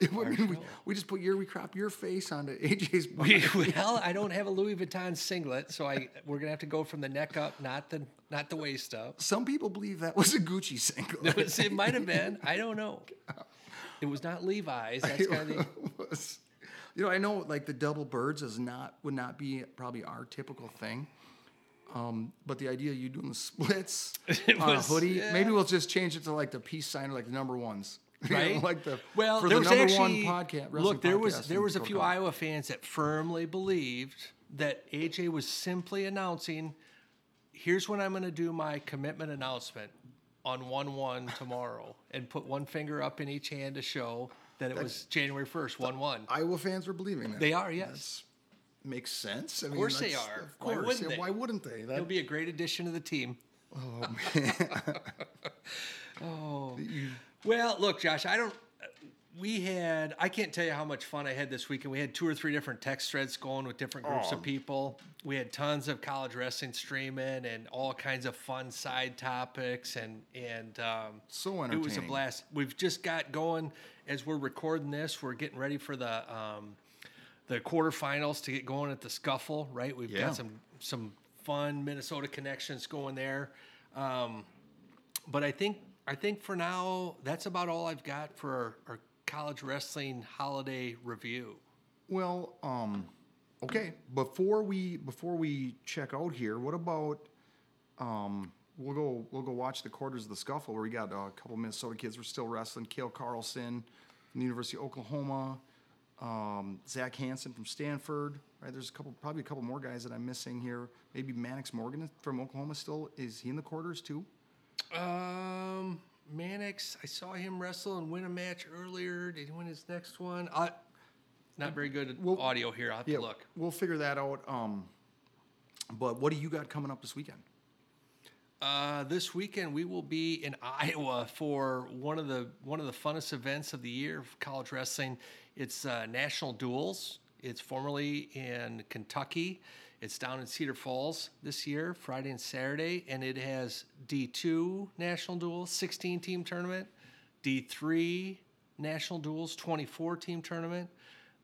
We, we just put your we crop your face onto AJ's body. well, I don't have a Louis Vuitton singlet, so I we're gonna have to go from the neck up, not the not the waist up. Some people believe that was a Gucci singlet. It, it might have been. I don't know. It was not Levi's. That's kind of the. you know, I know like the double birds is not would not be probably our typical thing. Um, but the idea of you doing the splits on was- a hoodie, yeah. maybe we'll just change it to like the peace sign or like the number ones. Right? like the well, there the was actually one podcast. look. There was there was a few. Iowa fans that firmly believed that AJ was simply announcing, "Here's when I'm going to do my commitment announcement on one one tomorrow," and put one finger up in each hand to show that it was January first, one one. Iowa fans were believing that. They are, yes. makes sense. I mean, course they are. Of Why course. wouldn't they? Why wouldn't they? That, He'll be a great addition to the team. Oh, oh. Well, look, Josh, I don't. We had, I can't tell you how much fun I had this weekend. We had two or three different text threads going with different groups Oh. of people. We had tons of college wrestling streaming and all kinds of fun side topics, and and um, So It was a blast. We've just got going as we're recording this. We're getting ready for the um, the quarterfinals to get going at the Scuffle. Right, we've Yeah. got some some fun Minnesota connections going there. Um, but I think I think for now that's about all I've got for our, our college wrestling holiday review. Well, um, okay. Before we before we check out here, what about um, we'll go we'll go watch the quarters of the scuffle where we got a couple of Minnesota kids. We're still wrestling. Kale Carlson from the University of Oklahoma. Um, Zach Hansen from Stanford. Right, there's a couple, probably a couple more guys that I'm missing here. Maybe Mannix Morgan from Oklahoma still is he in the quarters too? Um, Mannix, I saw him wrestle and win a match earlier. Did he win his next one? I, not very good at Well, audio here. I'll have to look. We'll figure that out. Um, but what do you got coming up this weekend? Uh, this weekend we will be in Iowa for one of the one of the funnest events of the year of college wrestling. It's uh, National Duels. It's formerly in Kentucky. It's down in Cedar Falls this year, Friday and Saturday, and it has D2 National Duels, 16 team tournament, D3 National Duels, 24 team tournament.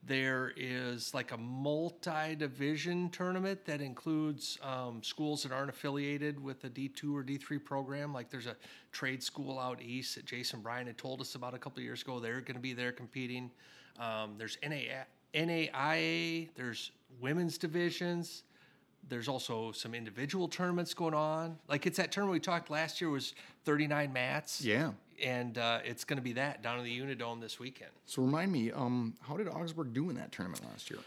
There is like a multi division tournament that includes um, schools that aren't affiliated with a D2 or D3 program. Like there's a trade school out east that Jason Bryan had told us about a couple years ago. They're going to be there competing. Um, there's NA, NAIA, there's women's divisions. There's also some individual tournaments going on. Like it's that tournament we talked last year was 39 mats. Yeah. And uh, it's going to be that down in the Unidome this weekend. So remind me, um, how did Augsburg do in that tournament last year?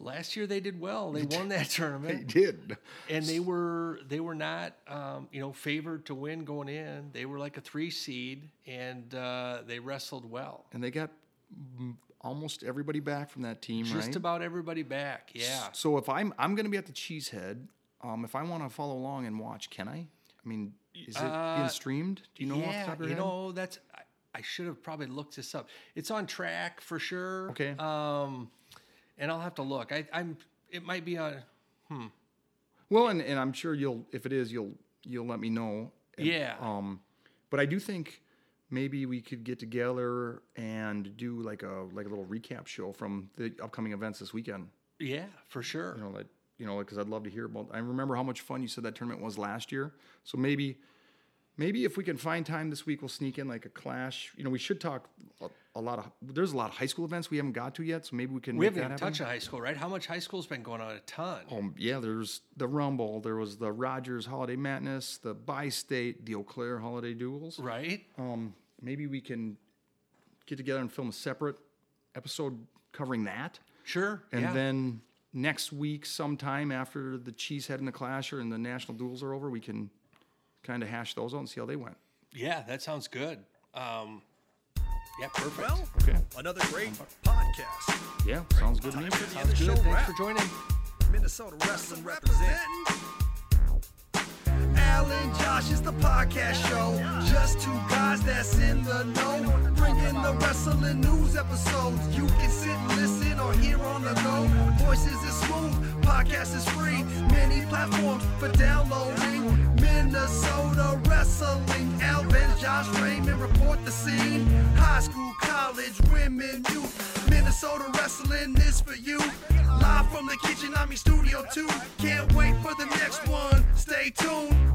Last year they did well. They won that tournament, they did. and they were they were not um, you know favored to win going in. They were like a three seed, and uh, they wrestled well. And they got almost everybody back from that team, Just right? about everybody back. Yeah. So if I'm I'm going to be at the Cheesehead, um, if I want to follow along and watch, can I? I mean, is it being streamed? Do you know yeah, top of your you head? know that's. I, I should have probably looked this up. It's on track for sure. Okay. Um, and I'll have to look. I, I'm. It might be on. Hmm. Well, and, and I'm sure you'll if it is you'll you'll let me know. And, Yeah. Um, but I do think maybe we could get together and do like a like a little recap show from the upcoming events this weekend. Yeah, for sure. You know like you know because I'd love to hear about. I remember how much fun you said that tournament was last year. So maybe maybe if we can find time this week, we'll sneak in like a clash. You know, we should talk a, a lot of. There's a lot of high school events we haven't got to yet, so maybe we can. we haven't even touched on high school, right? How much high school's been going on? A ton. Oh yeah, there's the Rumble, there was the Rogers Holiday Madness, the Bi-State, the Eau Claire Holiday Duels. Right. Um, maybe we can get together and film a separate episode covering that, Sure. and yeah. then next week, sometime after the Cheesehead and the Clasher and the national duels are over, we can kind of hash those out and see how they went. Yeah, that sounds good. Um, yeah, perfect. Well, Okay. another great podcast. Yeah, sounds good to me. Time for sounds good. Thanks wrap. for joining. Minnesota Wrestling representing. Al and Josh is the podcast show. Just two guys that's in the know. Bringing the wrestling news episodes. You can sit and listen or hear on the go. Voices is smooth, podcast is free. Many platforms for downloading. Minnesota wrestling. Alvin, Josh Raymond report the scene. High school, college, women, youth. Minnesota wrestling is for you. Live from the kitchen, I'm in studio too. Can't wait for the next one. Stay tuned.